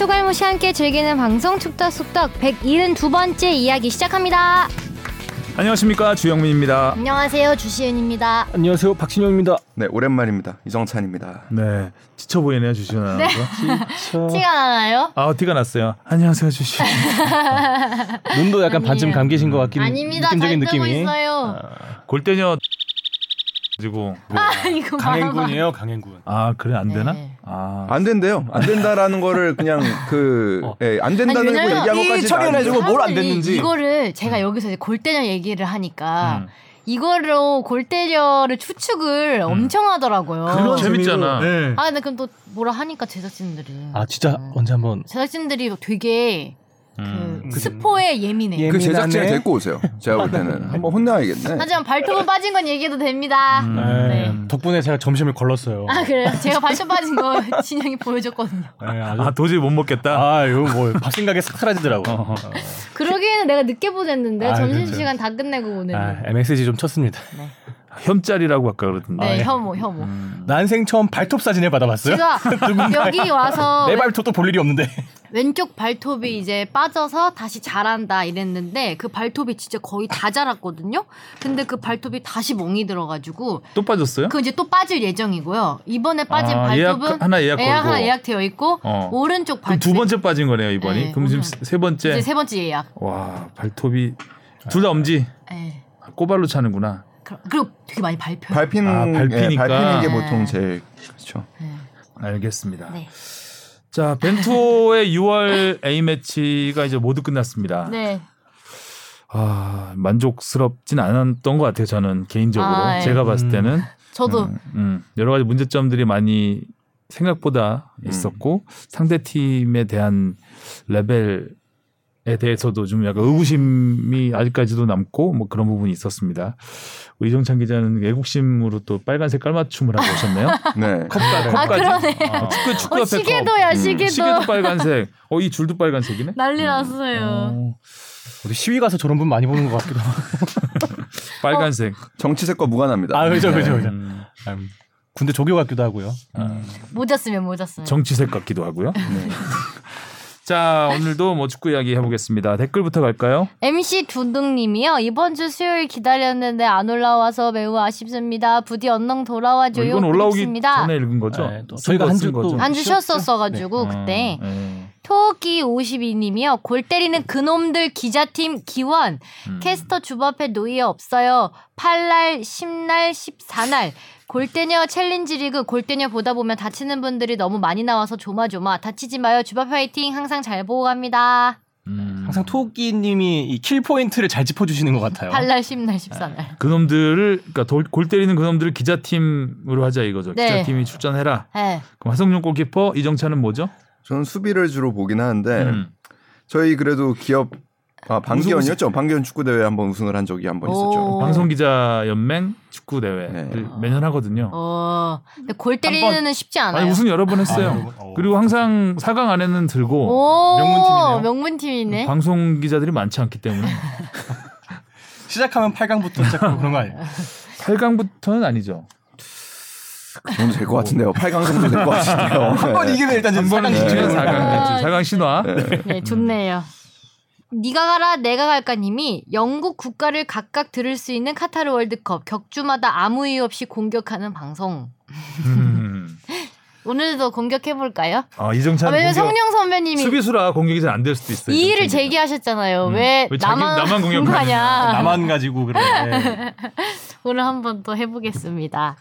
추갈모 씨 함께 즐기는 방송 축덕숙덕 172번째 이야기 시작합니다. 안녕하십니까 주영민입니다. 안녕하세요 주시은입니다. 안녕하세요 박진영입니다. 네 오랜만입니다 이정찬입니다. 네 지쳐 보이네요 주시은 아나운서. 티가 나나요? 아 티가 났어요. 안녕하세요 주시. 눈도 약간 아니에요. 반쯤 감기신 것 같긴 아닙니다. 느낌적인 잘 뜨고 느낌이. 있어요. 골대녀 가지고 아 이거. 강행군이에요 강행군. 아 그래 안 되나? 네. 아 안 된대요. 안 된다라는 거를 그냥 그 어. 예, 안 된다는 이 것까지 처리해가지고 뭘 안 됐는지. 이거를 제가 여기서 이제 골대녀 얘기를 하니까 음. 이거로 골대녀를 추측을 엄청 하더라고요. 그건 재밌잖아. 네. 아 근데 그럼 또 뭐라 하니까 제작진들이 아 진짜 음. 언제 한번 제작진들이 되게 음. 그 스포에 예민해. 예. 그 제작진을. 데리고 오세요. 제가 볼 때는 한번 혼나야겠네. 하지만 발톱은 빠진 건 얘기해도 됩니다. 음. 네. 네. 덕분에 제가 점심을 걸렀어요. 아 그래요? 제가 발톱 빠진 거 진영이 보여줬거든요. 네, 아주 아 도저히 못 먹겠다. 아 이거 뭐밥 생각에 싹 사라지더라고. 어허. 그러기에는 내가 늦게 보냈는데 아, 점심시간 다 끝내고 오늘. 아, MSG 좀 쳤습니다. 혐짤이라고 아까 그러던데. 네 아, 예. 혐오 혐오. 난생 처음 발톱 사진을 받아봤어요. 제가 여기 와서 내 발톱도 볼 일이 없는데. 왼쪽 발톱이 이제 빠져서 다시 자란다 이랬는데 그 발톱이 진짜 거의 다 자랐거든요. 근데 그 발톱이 다시 멍이 들어가지고 또 빠졌어요? 그 이제 또 빠질 예정이고요. 이번에 빠진 아, 발톱은 예약- 하나 예약 걸고. 하나 예약되어 있고 어. 오른쪽 그럼 발톱 두 번째 빠진 거네요 이번이. 네, 그럼 지금. 세 번째. 이제 세 번째 예약. 와 발톱이 둘 다 엄지 네. 꼬발로 차는구나. 그- 그리고 되게 많이 밟혀요. 밟히는 아, 밟히니까. 예, 밟히는 게 네. 보통 제일 그렇죠. 네. 알겠습니다. 네. 자 벤투의 6월 A 매치가 이제 모두 끝났습니다. 네. 아 만족스럽진 않았던 것 같아요. 저는 개인적으로 아, 예. 제가 봤을 음. 때는 저도 음, 음, 여러 가지 문제점들이 많이 생각보다 있었고 상대 팀에 대한 레벨에 대해서도 좀 약간 의구심이 아직까지도 남고 뭐 그런 부분이 있었습니다. 이정찬 기자는 애국심으로 또 빨간색 깔맞춤을 하고 오셨네요. 네. 컵까지. 아, 그러네. 어, 축구 축구 어, 시계도야 컵. 시계도. 시계도 빨간색. 어 이 줄도 빨간색이네. 난리 났어요. 어, 어디 시위 가서 저런 분 많이 보는 것 같기도 하고. 빨간색. 정치색과 무관합니다. 아 그죠 그죠 네. 그죠. 음, 음, 군대 조교 같기도 하고요. 음, 모자 쓰면 모자 쓰면. 정치색 같기도 하고요. 네. 자 오늘도 뭐 축구 이야기 해보겠습니다. 댓글부터 갈까요? MC 두둥님이요. 이번 주 수요일 기다렸는데 안 올라와서 매우 아쉽습니다. 부디 언능 돌아와줘요. 이건 올라오기 그립습니다. 전에 읽은 거죠? 네, 저희가 거, 한쓴주 또- 거죠? 안 주셨었어가지고 어, 그때 네. 토끼 52님이요. 골 때리는 그놈들 기자팀 기원. 음. 캐스터 주바페 노예 없어요. 8날, 10날, 14날. 골대녀 챌린지 리그 골대녀 보다 보면 다치는 분들이 너무 많이 나와서 조마조마 다치지 마요 주바페 화이팅 항상 잘 보고 갑니다 음. 항상 토끼님이 이 킬 포인트를 잘 짚어주시는 것 같아요. 8날 10날 14날 그놈들을 그러니까 돌, 골 때리는 그놈들을 기자팀으로 하자 이거죠. 네. 기자팀이 출전해라. 네. 그럼 하성룡 골키퍼 이정찬은 뭐죠? 저는 수비를 주로 보긴 하는데 음. 저희 그래도 기업 아 방기현이었죠. 방기현 축구 대회 한번 우승을 한 적이 한번 오. 있었죠. 방송 기자 연맹 축구 대회를 네. 매년 하거든요. 어, 근데 골 때리는 쉽지 않아요 아니 우승 여러 번 했어요. 아? 어. 그리고 항상 4강 안에는 들고 오 명문팀이네요. 명문팀이네 방송 기자들이 많지 않기 때문에 시작하면 8강부터 시작하고 그런 거 아니에요? 8강부터는 아니죠. 그 정도 될 것 같은데요. 8강 정도 될 것 같은데요. 한 번 이기면 일단 한 번은 사강 지금 진출. 4강 4강 신화. 네 좋네요 니가 가라 내가 갈까님이 영국 국가를 각각 들을 수 있는 카타르 월드컵 격주마다 아무 이유 없이 공격하는 방송 음. 오늘도 공격해 볼까요? 아 이정찬 아, 왜냐면 공격- 성룡 선배님이 수비수라 공격이 잘 안 될 수도 있어요. 이의를. 제기하셨잖아요. 음. 왜, 왜 자기- 나만, 나만 공격하냐. 나만 가지고 그래. 네. 오늘 한번 또 해보겠습니다.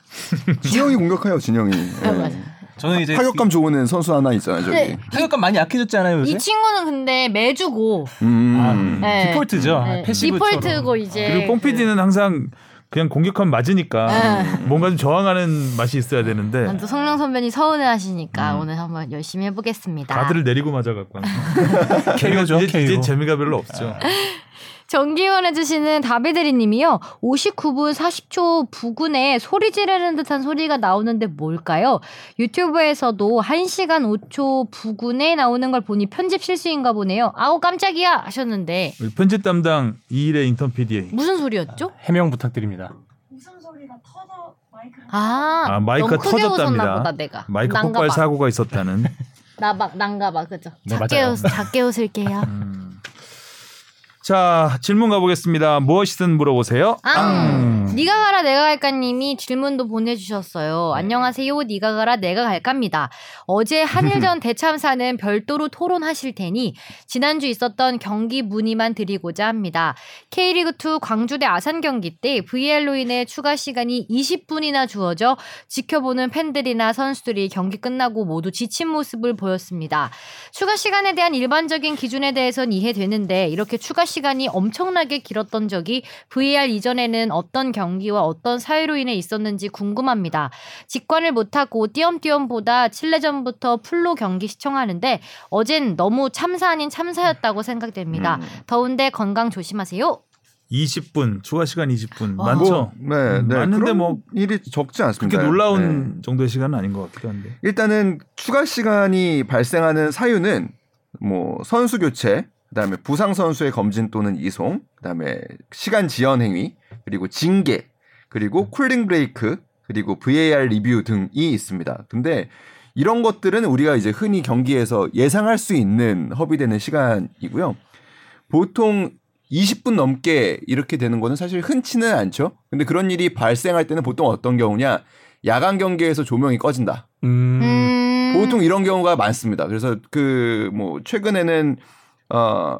진영이 공격해요. 진영이. 예. 저는 이제 타격감 좋은 선수 하나 있잖아요. 저기. 네. 타격감 많이 약해졌잖아요 요새. 이 친구는 근데 매주 고 음. 네. 디폴트죠. 네, 패시브처럼. 디폴트고 이제 그리고 뽕피디는 항상 그냥 공격하면 맞으니까 네. 뭔가 좀 저항하는 맛이 있어야 되는데 난또 성룡 선배님 서운해하시니까 음. 오늘 한번 열심히 해보겠습니다. 가드를 내리고 맞아갖고 하는. KO죠, 이제, 이제. 재미가 별로 없죠. 정기원 해주시는 다비드리님이요. 59분 40초 부근에 소리 지르는 듯한 소리가 나오는데 뭘까요? 유튜브에서도 1시간 5초 부근에 나오는 걸 보니 편집 실수인가 보네요. 아우 깜짝이야 하셨는데 편집 담당 이일의 인턴 PD. 무슨 소리였죠? 해명 부탁드립니다. 아, 아, 크게 터졌답니다. 보다 내가. 마이크 난가 폭발 봐. 사고가 있었다는. 나막 난가 봐 그죠? 네, 작게 맞아요. 웃 작게 웃을게요. 음. 자 질문 가보겠습니다. 무엇이든 물어보세요. 앙. 니가 가라 내가 갈까님이 질문도 보내주셨어요. 안녕하세요. 니가 가라 내가 갈까입니다. 어제 한일전 대참사는 별도로 토론하실 테니 지난주 있었던 경기 문의만 드리고자 합니다. K리그2 광주대 아산 경기 때 VR로 인해 추가 시간이 20분이나 주어져 지켜보는 팬들이나 선수들이 경기 끝나고 모두 지친 모습을 보였습니다. 추가 시간에 대한 일반적인 기준에 대해선 이해되는데 이렇게 추가 시간이 엄청나게 길었던 적이 VAR 이전에는 어떤 경 기와 어떤 사유로 인해 있었는지 궁금합니다. 직관을 못하고 띄엄띄엄 보다 칠레전부터 풀로 경기 시청하는데 어젠 너무 참사 아닌 참사였다고 생각됩니다. 음. 더운데 건강 조심하세요. 20분 추가 시간 20분 와. 많죠. 뭐, 네, 음, 네. 맞는데 그런 뭐 일이 적지 않습니다. 그렇게 놀라운 네. 정도의 시간은 아닌 것 같기도 한데. 일단은 추가 시간이 발생하는 사유는 뭐 선수 교체, 그다음에 부상 선수의 검진 또는 이송, 그다음에 시간 지연 행위, 그리고 징계, 그리고 쿨링 브레이크, 그리고 VAR 리뷰 등이 있습니다. 근데 이런 것들은 우리가 이제 흔히 경기에서 예상할 수 있는 허비되는 시간이고요. 보통 20분 넘게 이렇게 되는 거는 사실 흔치는 않죠. 근데 그런 일이 발생할 때는 보통 어떤 경우냐? 야간 경기에서 조명이 꺼진다. 음. 음. 보통 이런 경우가 많습니다. 그래서 그 뭐 최근에는 어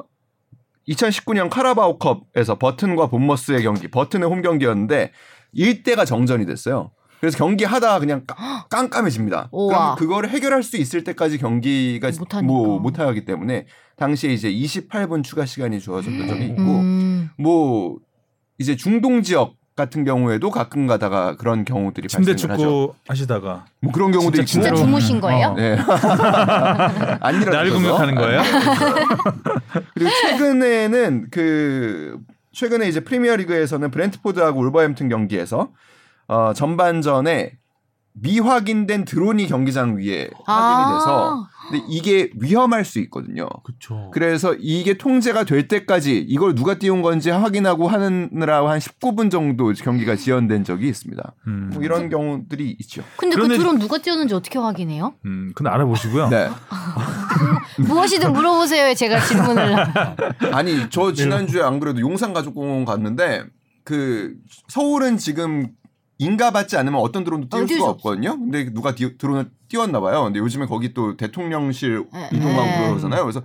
2019년 카라바오컵에서 버튼과 본머스의 경기, 버튼의 홈 경기였는데 일대가 정전이 됐어요. 그래서 경기 하다가 그냥 까- 깜깜해집니다. 우와. 그럼 그거를 해결할 수 있을 때까지 경기가 못하니까. 뭐 못하기 때문에 당시에 이제 28분 추가 시간이 주어졌던 적이 있고 음. 뭐 이제 중동 지역 같은 경우에도 가끔 가다가 그런 경우들이 침대 발생을 하죠. 축구 하시다가 뭐 그런 경우도 진짜 있고 진짜. 주무신 거예요? 어. 네. 안 일어나서. 날 공격하는 거예요? 그리고 최근에는 그 최근에 이제 프리미어 리그에서는 브렌트포드하고 울버햄튼 경기에서 어 전반전에 미확인된 드론이 경기장 위에 확인이 돼서 근데 이게 위험할 수 있거든요. 그렇죠. 그래서 이게 통제가 될 때까지 이걸 누가 띄운 건지 확인하고 하느라 한 19분 정도 경기가 지연된 적이 있습니다. 음. 뭐 이런 경우들이 있죠. 근데 그 드론 누가 띄웠는지 어떻게 확인해요? 음, 그건 알아보시고요. 네. 무엇이든 물어보세요. 제가 질문을. 아니 저 지난주에 안 그래도 용산 가족공원 갔는데 그 서울은 지금 인가받지 않으면 어떤 드론도 띄울 어, 수가 수 없거든요. 근데 누가 디- 드론을 띄웠나 봐요. 근데 요즘에 거기 또 대통령실 네. 이동하고 네. 그러잖아요. 그래서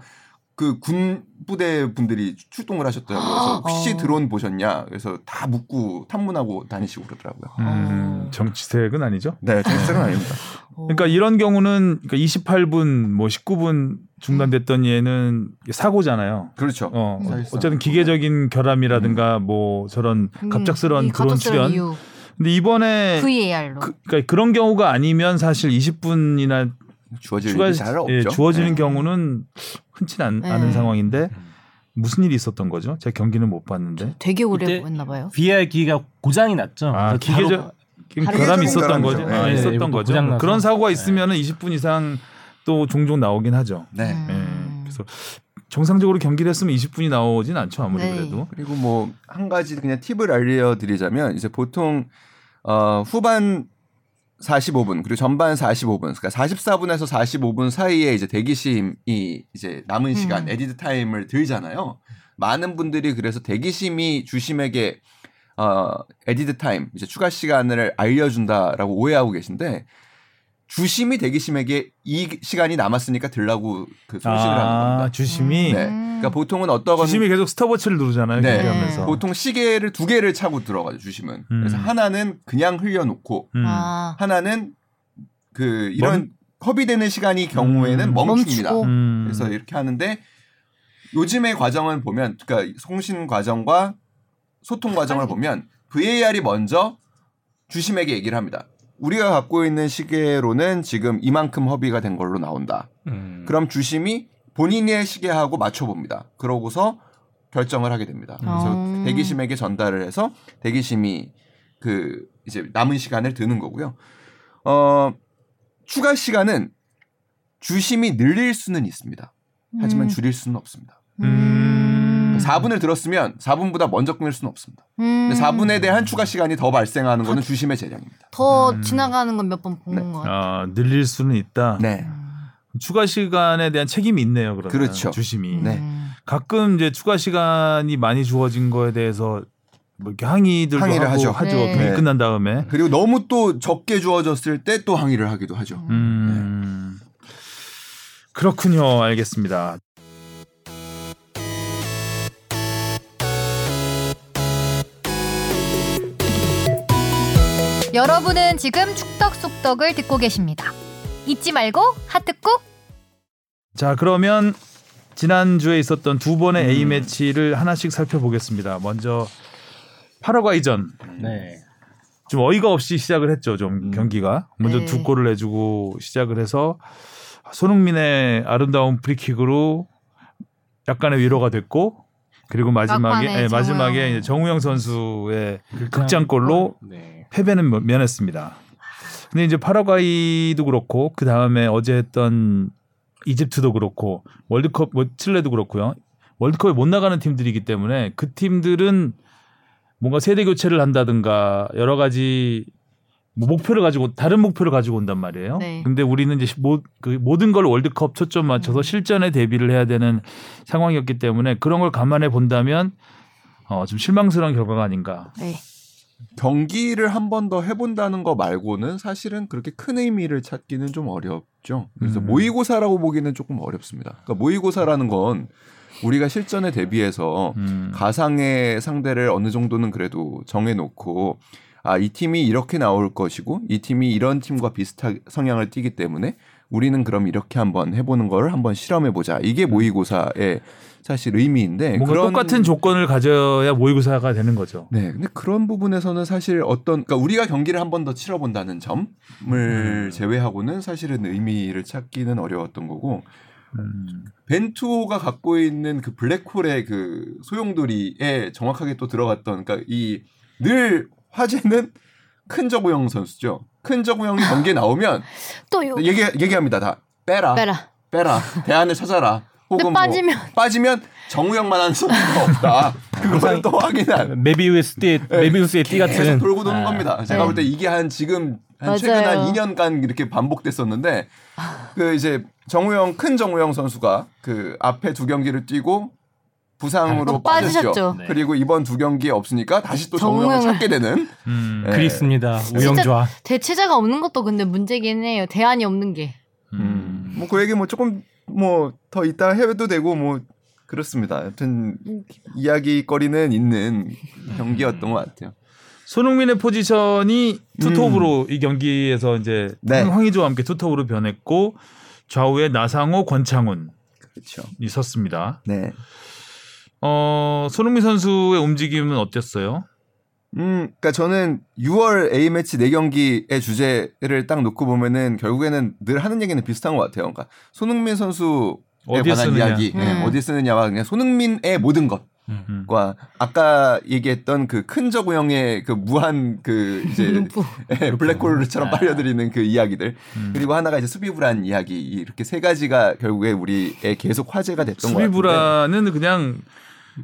그 군 부대 분들이 출동을 하셨더라고요. 그래서 혹시 어. 드론 보셨냐? 그래서 다 묻고 탐문하고 다니시고 그러더라고요. 음, 어. 정치색은 아니죠. 네, 정치적은 아닙니다. 그러니까 이런 경우는 그러니까 28분 뭐 19분 중단됐던 예는 사고잖아요. 그렇죠. 어. 어쨌든 기계적인 결함이라든가 뭐 저런 갑작스러운 음, 이 드론 출연. 이유. 근데 이번에 VAR로. 그, 그러니까 그런 경우가 아니면 사실 20분이나 주어질 추가 일이 잘 없죠. 예, 주어지는 네. 경우는 흔치 않, 네. 않은 상황인데 무슨 일이 있었던 거죠? 제가 경기는 못 봤는데. 되게 오래 했나 봐요. VR 기기가 고장이 났죠. 아, 그래서 기계적 결함이 있었던 거죠. 아, 네, 있었던 이것도 거죠. 고장나서. 그런 사고가 네. 있으면 은 20분 이상 또 종종 나오긴 하죠. 네. 음. 예. 그래서 정상적으로 경기를 했으면 20분이 나오진 않죠. 아무리 네. 그래도. 그리고 뭐 한 가지 그냥 팁을 알려드리자면 이제 보통 어, 후반 45분 그리고 전반 45분 그러니까 44분에서 45분 사이에 이제 대기심이 이제 남은 시간 음. added time을 들잖아요. 많은 분들이 그래서 대기심이 주심에게 어, added time 이제 추가 시간을 알려준다라고 오해하고 계신데 주심이 대기심에게 이 시간이 남았으니까 들라고 그 소식을 하는 아, 겁니다. 주심이 네. 그러니까 보통은 어떤 건 주심이 계속 스톱워치를 누르잖아요. 네. 경기하면서. 보통 시계를 두 개를 차고 들어가죠 주심은. 음. 그래서 하나는 그냥 흘려놓고 음. 아. 하나는 그 이런 허비되는 시간이 경우에는 음. 멈춥니다. 음. 그래서 이렇게 하는데 요즘의 과정을 보면 그러니까 송신 과정과 소통 과정을 보면 VAR이 먼저 주심에게 얘기를 합니다. 우리가 갖고 있는 시계로는 지금 이만큼 허비가 된 걸로 나온다. 음. 그럼 주심이 본인의 시계하고 맞춰봅니다. 그러고서 결정을 하게 됩니다. 그래서 음. 대기심에게 전달을 해서 대기심이 그 이제 남은 시간을 드는 거고요. 어, 추가 시간은 주심이 늘릴 수는 있습니다. 하지만 음. 줄일 수는 없습니다. 음. 4분을 들었으면 4분보다 먼저 끊을 수는 없습니다. 음. 근데 4분에 대한 추가 시간이 더 발생하는 거는 주심의 재량입니다. 더 음. 지나가는 건 몇 번본 네. 것 같아요. 아, 늘릴 수는 있다. 네. 추가 시간에 대한 책임이 있네요. 그러면 그렇죠. 주심이 네. 음. 가끔 이제 추가 시간이 많이 주어진 거에 대해서 뭐 이렇게 항의들도 항의를 하고 하죠. 네. 경기 네. 끝난 다음에 그리고 너무 또 적게 주어졌을 때 또 항의를 하기도 하죠. 음 그렇군요. 알겠습니다. 여러분은 지금 축덕 속덕을 듣고 계십니다. 잊지 말고 하트 꾹. 자 그러면 지난 주에 있었던 두 번의 음. A 매치를 하나씩 살펴보겠습니다. 먼저 파라과이 전 네. 좀 어이가 없이 시작을 했죠. 좀 음. 경기가 먼저 네. 두 골을 내주고 시작을 해서 손흥민의 아름다운 프리킥으로 약간의 위로가 됐고 그리고 마지막에 예, 마지막에 정우영. 선수의 그 극장골로 네. 패배는 면- 면했습니다. 근데 이제 파라과이도 그렇고 그 다음에 어제 했던 이집트도 그렇고 월드컵 뭐 칠레도 그렇고요. 월드컵에 못 나가는 팀들이기 때문에 그 팀들은 뭔가 세대 교체를 한다든가 여러 가지 뭐 목표를 가지고 다른 목표를 가지고 온단 말이에요. 네. 근데 우리는 이제 모, 그 모든 걸 월드컵 초점 맞춰서 음. 실전에 대비를 해야 되는 상황이었기 때문에 그런 걸 감안해 본다면 어, 좀 실망스러운 결과가 아닌가. 네. 경기를 한 번 더 해본다는 거 말고는 사실은 그렇게 큰 의미를 찾기는 좀 어렵죠. 그래서 음. 모의고사라고 보기는 조금 어렵습니다. 그러니까 모의고사라는 건 우리가 실전에 대비해서 음. 가상의 상대를 어느 정도는 그래도 정해놓고 아 이 팀이 이렇게 나올 것이고 이 팀이 이런 팀과 비슷한 성향을 띠기 때문에 우리는 그럼 이렇게 한번 해보는 걸 한번 실험해 보자. 이게 모의고사의 사실 의미인데 뭔가 똑같은 조건을 가져야 모의고사가 되는 거죠. 네, 근데 그런 부분에서는 사실 어떤 그러니까 우리가 경기를 한 번 더 치러본다는 점을 음. 제외하고는 사실은 의미를 찾기는 어려웠던 거고 음. 벤투호가 갖고 있는 그 블랙홀의 그 소용돌이에 정확하게 또 들어갔던 그러니까 이 늘 화제는 큰 저구형 선수죠. 큰 저구형이 경기에 나오면 또 요. 얘기 얘기합니다. 다 빼라, 빼라. 빼라, 대안을 찾아라. 혹은 빠지면 뭐 빠지면 정우영만한 선수가 없다. 그걸 또 확인한. 메비우스 띠 메비우스의 띠 계속 같은 돌고 도는 아. 겁니다. 제가 네. 볼때 이게 한 지금 한 맞아요. 최근 한 2년간 이렇게 반복됐었는데 그 이제 정우영 큰 정우영 선수가 그 앞에 두 경기를 뛰고 부상으로 또 빠졌죠. 빠지셨죠. 네. 그리고 이번 두 경기에 없으니까 다시 또 정우영을 정우영을- 찾게 되는 음. 네. 그리스입니다. 우영좌. 대체자가 없는 것도 근데 문제긴 해요. 대안이 없는 게. 음. 뭐그 얘기 뭐 조금 뭐 더 이따 해도 되고 뭐 그렇습니다. 여튼 이야기거리는 있는 경기였던 것 같아요. 손흥민의 포지션이 투톱으로 이 경기에서 이제 네. 황희조와 함께 투톱으로 변했고 좌우에 나상호, 권창훈이 그렇죠. 섰습니다. 네. 어, 손흥민 선수의 움직임은 어땠어요? 음, 그러니까 저는 6월 A 매치 4경기의 주제를 딱 놓고 보면은 결국에는 늘 하는 얘기는 비슷한 것 같아요. 그러니까 손흥민 선수에 어디에 관한 쓰느냐. 이야기, 네, 음. 어디에 쓰느냐와 그냥 손흥민의 모든 것과 음. 아까 얘기했던 그 큰 저구형의 그 무한 그 이제. 예, 블랙홀처럼 아. 빨려들이는 그 이야기들 음. 그리고 하나가 이제 수비 불안 이야기 이렇게 세 가지가 결국에 우리의 계속 화제가 됐던 것 수비 불안은 그냥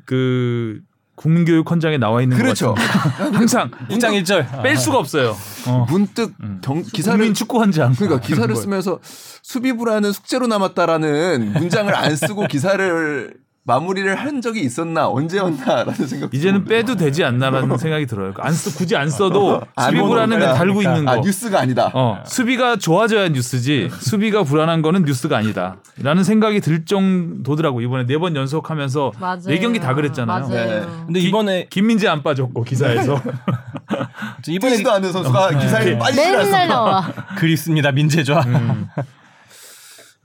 그 국민교육 헌장에 나와 있는 그렇죠. 항상 1장 1절. 뺄 수가 없어요. 어. 문득 음. 경, 기사를 국민 축구 헌장. 그러니까 기사를 이런 거. 쓰면서 수비 불안은 숙제로 남았다라는 문장을 안 쓰고 기사를 마무리를 한 적이 있었나 언제였나라는 생각. 이제는 빼도 되지 않나라는 생각이 들어요. 안 써, 굳이 안 써도 안 수비 불안은 보는 거야. 달고 있는 거. 아 뉴스가 아니다. 어, 수비가 좋아져야 뉴스지 수비가 불안한 거는 뉴스가 아니다. 라는 생각이 들 정도더라고. 이번에 네 번 연속하면서 맞아요. 네 경기 다 그랬잖아요. 맞아요. 네. 근데 이번에 김민재 안 빠졌고 기사에서 이번에 뛰지도 않은 선수가 기사에 네. 빠지지 맨날 않았어. 나와. 그리스입니다. 민재좌. 음.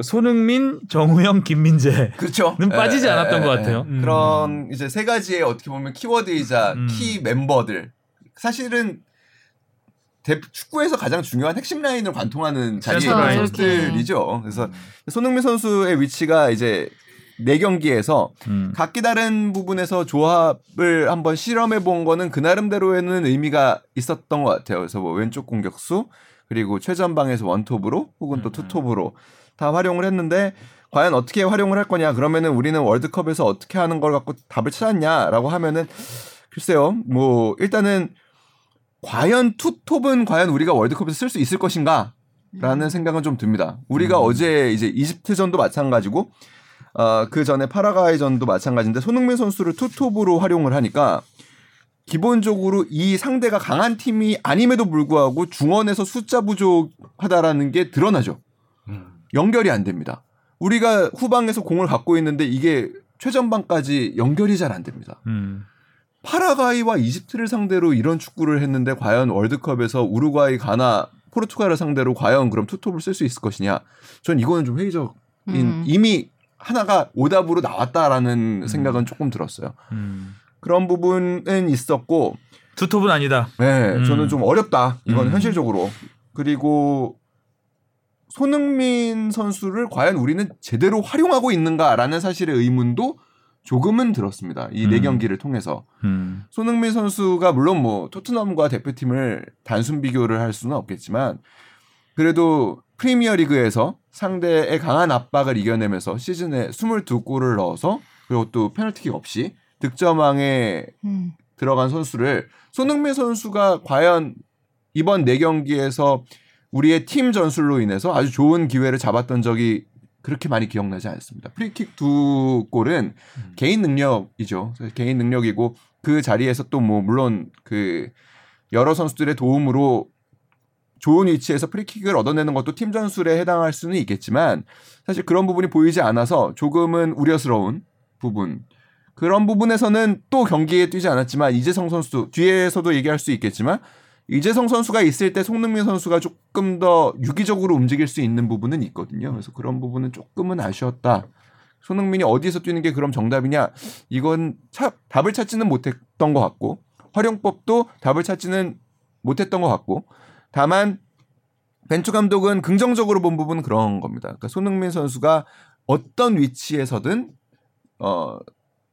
손흥민, 정우영, 김민재 그렇죠. 는 빠지지 에, 않았던 에, 것 에, 같아요. 에. 그런 이제 세 가지의 어떻게 보면 키워드이자 음. 키 멤버들 사실은 대, 축구에서 가장 중요한 핵심 라인을 관통하는 라인. 선수들이죠. 그래서 손흥민 선수의 위치가 이제 네 경기에서 음. 각기 다른 부분에서 조합을 한번 실험해 본 거는 그 나름대로에는 의미가 있었던 것 같아요. 그래서 뭐 왼쪽 공격수 그리고 최전방에서 원톱으로 혹은 또 음. 투톱으로 다 활용을 했는데 과연 어떻게 활용을 할 거냐 그러면은 우리는 월드컵에서 어떻게 하는 걸 갖고 답을 찾았냐라고 하면은 글쎄요 뭐 일단은 과연 투톱은 과연 우리가 월드컵에서 쓸 수 있을 것인가 라는 생각은 좀 듭니다. 우리가 어제 이제 이집트전도 마찬가지고 어, 그 전에 파라과이전도 마찬가지인데 손흥민 선수를 투톱으로 활용을 하니까 기본적으로 이 상대가 강한 팀이 아님에도 불구하고 중원에서 숫자 부족하다라는 게 드러나죠. 음. 연결이 안 됩니다. 우리가 후방에서 공을 갖고 있는데 이게 최전방까지 연결이 잘 안 됩니다. 음. 파라과이와 이집트를 상대로 이런 축구를 했는데 과연 월드컵에서 우루과이, 가나, 포르투갈을 상대로 과연 그럼 투톱을 쓸 수 있을 것이냐? 전 이거는 좀 회의적인 음. 이미 하나가 오답으로 나왔다라는 생각은 조금 들었어요. 음. 그런 부분은 있었고, 투톱은 아니다. 네, 음. 저는 좀 어렵다. 이건 음. 현실적으로. 그리고 손흥민 선수를 과연 우리는 제대로 활용하고 있는가라는 사실의 의문도 조금은 들었습니다. 이네 음. 경기를 통해서. 음. 손흥민 선수가 물론 뭐 토트넘과 대표팀을 단순 비교를 할 수는 없겠지만 그래도 프리미어리그에서 상대의 강한 압박을 이겨내면서 시즌에 22골을 넣어서 그리고 또 페널티킥 없이 득점왕에 음. 들어간 선수를 손흥민 선수가 과연 이번 네 경기에서 우리의 팀 전술로 인해서 아주 좋은 기회를 잡았던 적이 그렇게 많이 기억나지 않습니다. 프리킥 두 골은 개인 능력이죠. 개인 능력이고 그 자리에서 또 뭐 물론 그 여러 선수들의 도움으로 좋은 위치에서 프리킥을 얻어내는 것도 팀 전술에 해당할 수는 있겠지만 사실 그런 부분이 보이지 않아서 조금은 우려스러운 부분. 그런 부분에서는 또 경기에 뛰지 않았지만 이재성 선수 뒤에서도 얘기할 수 있겠지만 이재성 선수가 있을 때 손흥민 선수가 조금 더 유기적으로 움직일 수 있는 부분은 있거든요. 그래서 그런 부분은 조금은 아쉬웠다. 손흥민이 어디서 뛰는 게 그럼 정답이냐? 이건 차, 답을 찾지는 못했던 것 같고 활용법도 답을 찾지는 못했던 것 같고 다만 벤투 감독은 긍정적으로 본 부분은 그런 겁니다. 그러니까 손흥민 선수가 어떤 위치에서든 어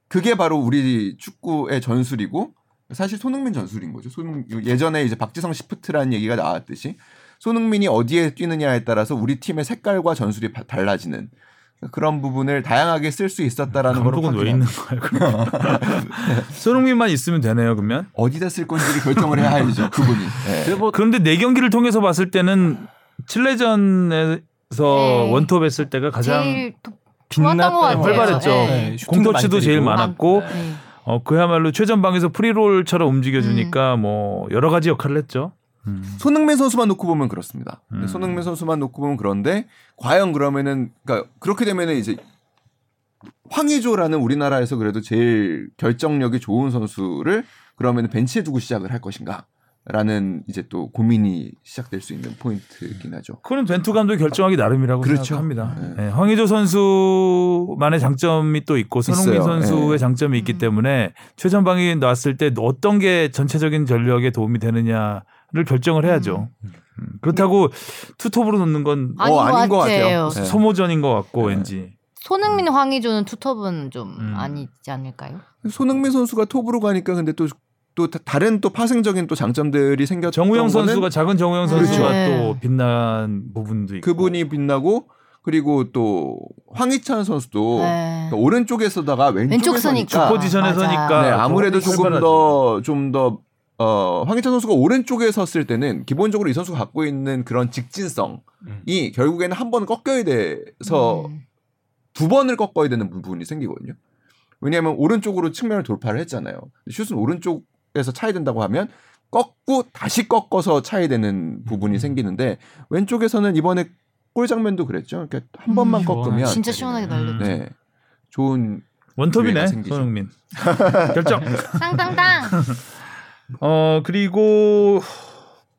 그게 바로 우리 축구의 전술이고 사실 손흥민 전술인 거죠. 손 예전에 이제 박지성 시프트라는 얘기가 나왔듯이 손흥민이 어디에 뛰느냐에 따라서 우리 팀의 색깔과 전술이 바- 달라지는 그런 부분을 다양하게 쓸 수 있었다라는 걸 감독은 왜 있는 거예요? 손흥민만 있으면 되네요. 그러면. 어디다 쓸 건지를 결정을 해야 하죠. 그분이. 네. 그런데 네 경기를 통해서 봤을 때는 칠레전에서 네. 원톱 했을 때가 가장 제일 도- 좋았던 것 같아요. 활발했죠. 네. 공터치도 제일 많았 많았고 네. 어 그야말로 최전방에서 프리롤처럼 움직여주니까 뭐 여러 가지 역할을 했죠. 음. 손흥민 선수만 놓고 보면 그렇습니다. 음. 손흥민 선수만 놓고 보면 그런데 과연 그러면은 그러니까 그렇게 되면은 이제 황의조라는 우리나라에서 그래도 제일 결정력이 좋은 선수를 그러면 벤치에 두고 시작을 할 것인가? 라는 이제 또 고민이 시작될 수 있는 포인트이긴 하죠. 그건 벤투 감독이 결정하기 나름이라고 그렇죠. 생각합니다. 네. 네, 황의조 선수만의 장점이 또 있고 손흥민 있어요. 선수의 네. 장점이 있기 음. 때문에 최전방에 나왔을 때 어떤 게 전체적인 전력에 도움이 되느냐를 결정을 해야죠. 음, 그렇다고 투톱으로 놓는 건 아닌, 어, 아닌 것것 같아요. 같아요. 네. 소모전인 것 같고 네. 왠지. 손흥민, 황의조는 투톱은 좀 음. 아니지 않을까요? 손흥민 선수가 톱으로 가니까 근데 또 또 다른 또 파생적인 또 장점들이 생겼던 정우영 거는 선수가 작은 정우영 선수가 그렇죠. 또 빛난 부분도 있고. 그분이 빛나고 그리고 또 황희찬 선수도 네. 그러니까 오른쪽에서다가 왼쪽에 왼쪽 서니까 서니까. 포지션에. 서니까 네, 아무래도 더 조금. 더 좀 더 어, 황희찬 선수가 오른쪽에 섰을 때는 기본적으로 이 선수가 갖고 있는 그런 직진성이 음. 결국에는 한 번 꺾여야 돼서 음. 두 번을 꺾어야 되는 부분이 생기거든요. 왜냐하면 오른쪽으로 측면을 돌파를 했잖아요. 슛은 오른쪽 에서 차야 된다고 하면 꺾고 다시 꺾어서 차야 되는 부분이 음. 생기는데 왼쪽에서는 이번에 골 장면도 그랬죠. 그러니까 한 번만 음. 꺾으면 진짜 시원하게 날렸죠. 네 좋은 원톱이네. 손흥민. 결정. 땅땅땅. 어 그리고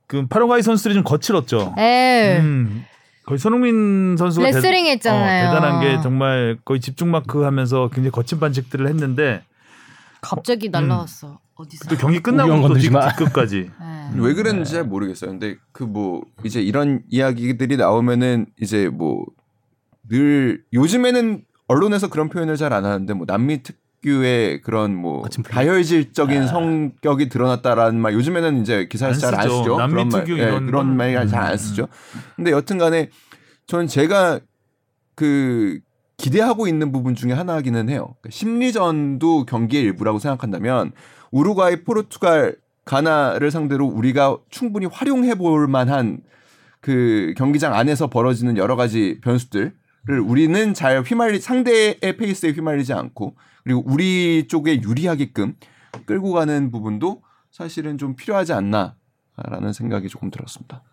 그 파라과이 선수들이 좀 거칠었죠. 네. 음, 거의 손흥민 선수가 대- 레슬링 했잖아요. 어, 대단한 게 정말 거의 집중 마크 하면서 굉장히 거친 반칙들을 했는데 갑자기 날라왔어. 어디서? 또 경기 끝나고 또. 뒤끝까지. 네. 왜 그랬는지 잘 모르겠어요. 근데 그 뭐 이제 이런 이야기들이 나오면은 이제 뭐 늘 요즘에는 언론에서 그런 표현을 잘 안 하는데 뭐 남미 특유의 그런 뭐. 다혈질적인 성격이 드러났다라는 말 요즘에는 이제 기사에서 안잘안 쓰죠. 남미 그런 말, 특유 예, 이런 그런 건- 말잘 음. 안 쓰죠. 근데 여튼간에 저는 제가 그 기대하고 있는 부분 중에 하나이기는 해요. 그러니까 심리전도 경기의 일부라고 생각한다면 우루과이, 포르투갈, 가나를 상대로 우리가 충분히 활용해 볼 만한 그 경기장 안에서 벌어지는 여러 가지 변수들을 우리는 잘 휘말리 상대의 페이스에 휘말리지 않고 그리고 우리 쪽에 유리하게끔 끌고 가는 부분도 사실은 좀 필요하지 않나라는 생각이 조금 들었습니다.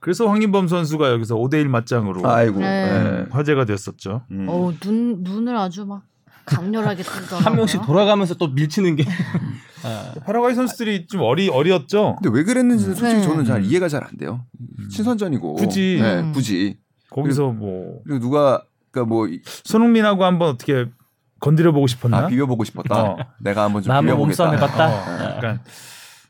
그래서 황인범 선수가 여기서 5대1 맞짱으로 아이고. 네. 네. 화제가 됐었죠. 음. 어우 눈 눈을 아주 막 강렬하게 뜨더라고요. 한 명씩 돌아가면서 또 밀치는 게 아, 파라과이 선수들이 좀 어리 어리었죠. 근데 왜 그랬는지는 솔직히 네. 저는 잘 이해가 잘 안 돼요. 친선전이고 굳이. 네, 음. 굳이 거기서 뭐 그리고 누가 그러니까 뭐 이- 손흥민하고 한번 어떻게 건드려 보고 싶었나? 아, 비벼 보고 싶었다. 어. 내가 한번 좀 비벼 보겠다. 몸싸움 해봤다. 어, 약간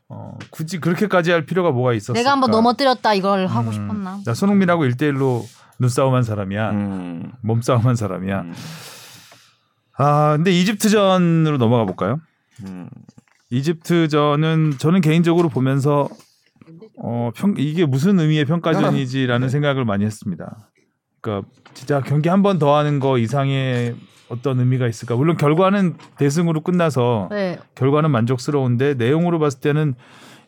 어, 굳이 그렇게까지 할 필요가 뭐가 있었을까? 내가 한번 넘어뜨렸다 이걸 하고 음, 싶었나? 나 손흥민하고 1대1로 눈싸움한 사람이야. 음. 몸싸움한 사람이야. 음. 아, 근데 이집트전으로 넘어가 볼까요? 음. 이집트전은 저는 개인적으로 보면서 어, 평, 이게 무슨 의미의 평가전이지라는 생각을 많이 했습니다. 그러니까 진짜 경기 한 번 더 하는 거 이상의 어떤 의미가 있을까? 물론 결과는 대승으로 끝나서 네. 결과는 만족스러운데 내용으로 봤을 때는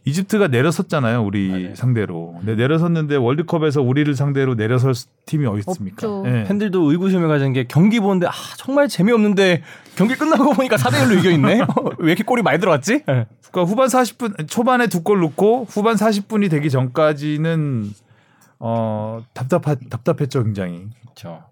이집트가 내려섰잖아요, 우리 맞아요. 상대로. 근데 내려섰는데 월드컵에서 우리를 상대로 내려설 팀이 어디 있습니까? 없죠. 예. 팬들도 의구심을 가진 게 경기 보는데 아 정말 재미없는데 경기 끝나고 보니까 4대 1로 이겨 있네. 왜 이렇게 골이 많이 들어갔지? 예. 그러니까 후반 40분 초반에 두 골 넣고 후반 40분이 되기 전까지는 어 답답하 답답했죠 굉장히 그렇죠.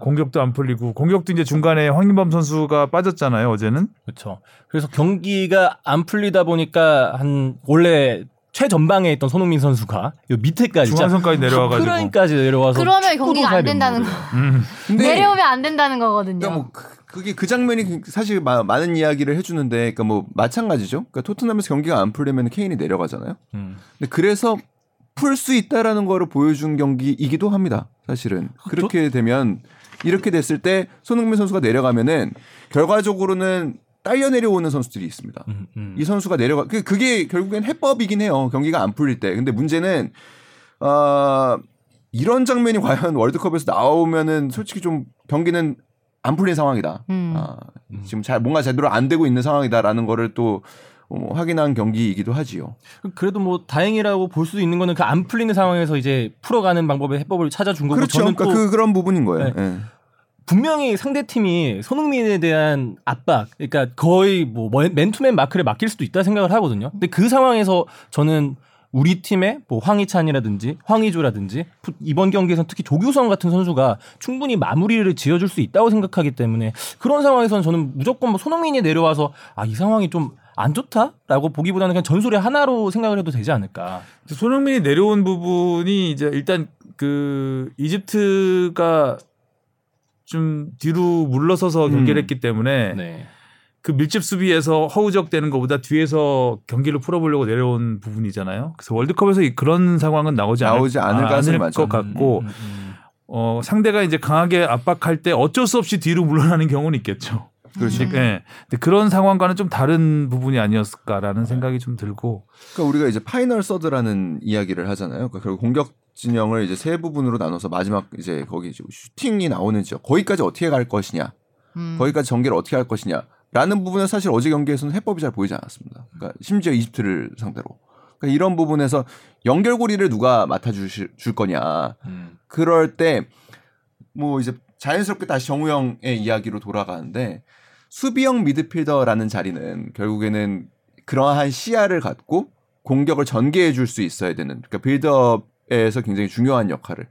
공격도 안 풀리고 공격도 이제 중간에 황인범 선수가 빠졌잖아요 어제는 그렇죠. 그래서 경기가 안 풀리다 보니까 한 원래 최전방에 있던 손흥민 선수가 요 밑에까지 중앙선까지 내려와가지고 크라인까지 내려와서 그러면 경기가 안잘 된다는 못 거. 음. 내려오면 안 된다는 거거든요. 그러니까 뭐 그- 그게 그 장면이 사실 마- 많은 이야기를 해주는데, 그러니까 뭐 마찬가지죠. 그러니까 토트넘에서 경기가 안 풀리면 케인이 내려가잖아요. 음. 근데 그래서 풀 수 있다라는 거를 보여준 경기이기도 합니다. 사실은 그렇게 되면 이렇게 됐을 때 손흥민 선수가 내려가면은 결과적으로는 딸려 내려오는 선수들이 있습니다. 음, 음. 이 선수가 내려가 그- 그게 결국엔 해법이긴 해요. 경기가 안 풀릴 때. 근데 문제는 어 이런 장면이 과연 월드컵에서 나오면은 솔직히 좀 경기는 안 풀린 상황이다. 음. 아, 지금 잘 뭔가 제대로 안 되고 있는 상황이다라는 거를 또 어, 확인한 경기이기도 하지요. 그래도 뭐 다행이라고 볼 수도 있는 거는 그 안 풀리는 상황에서 이제 풀어가는 방법의 해법을 찾아준 거고 그렇죠. 저는 그러니까 또 그 그런 부분인 거예요. 네. 예. 분명히 상대 팀이 손흥민에 대한 압박, 그러니까 거의 뭐 맨투맨 마크를 맡길 수도 있다 생각을 하거든요. 근데 그 상황에서 저는 우리 팀의 뭐 황희찬이라든지 황희조라든지 푸- 이번 경기에서 특히 조규성 같은 선수가 충분히 마무리를 지어줄 수 있다고 생각하기 때문에 그런 상황에서는 저는 무조건 뭐 손흥민이 내려와서 아 이 상황이 좀 안 좋다라고 보기보다는 그냥 전술의 하나로 생각을 해도 되지 않을까. 손흥민이 내려온 부분이 이제 일단 그 이집트가 좀 뒤로 물러서서 경기를 음. 했기 때문에 네. 그 밀집 수비에서 허우적대는 것보다 뒤에서 경기를 풀어보려고 내려온 부분이잖아요. 그래서 월드컵에서 이- 그런 상황은 나오지 않을, 나오지 않을 아, 가능성이 않을. 것 같고 음, 음, 음. 어, 상대가 이제 강하게 압박할 때 어쩔 수 없이 뒤로 물러나는 경우는 있겠죠. 그렇죠. 음. 예. 근데 그런 상황과는 좀 다른 부분이 아니었을까라는 생각이 좀 들고 그러니까 우리가 이제 final third라는 이야기를 하잖아요. 그러니까 결국 공격 진영을 이제 세 부분으로 나눠서 마지막 이제 거기 이제 슈팅이 나오는 지역 거기까지 어떻게 갈 것이냐, 음. 거기까지 전개를 어떻게 할 것이냐라는 부분은 사실 어제 경기에서는 해법이 잘 보이지 않았습니다. 그러니까 심지어 이집트를 상대로 그러니까 이런 부분에서 연결고리를 누가 맡아주실 줄 거냐. 음. 그럴 때 뭐 이제 자연스럽게 다시 정우영의 이야기로 돌아가는데 수비형 미드필더라는 자리는 결국에는 그러한 시야를 갖고 공격을 전개해 줄 수 있어야 되는 그러니까 빌드업에서 굉장히 중요한 역할을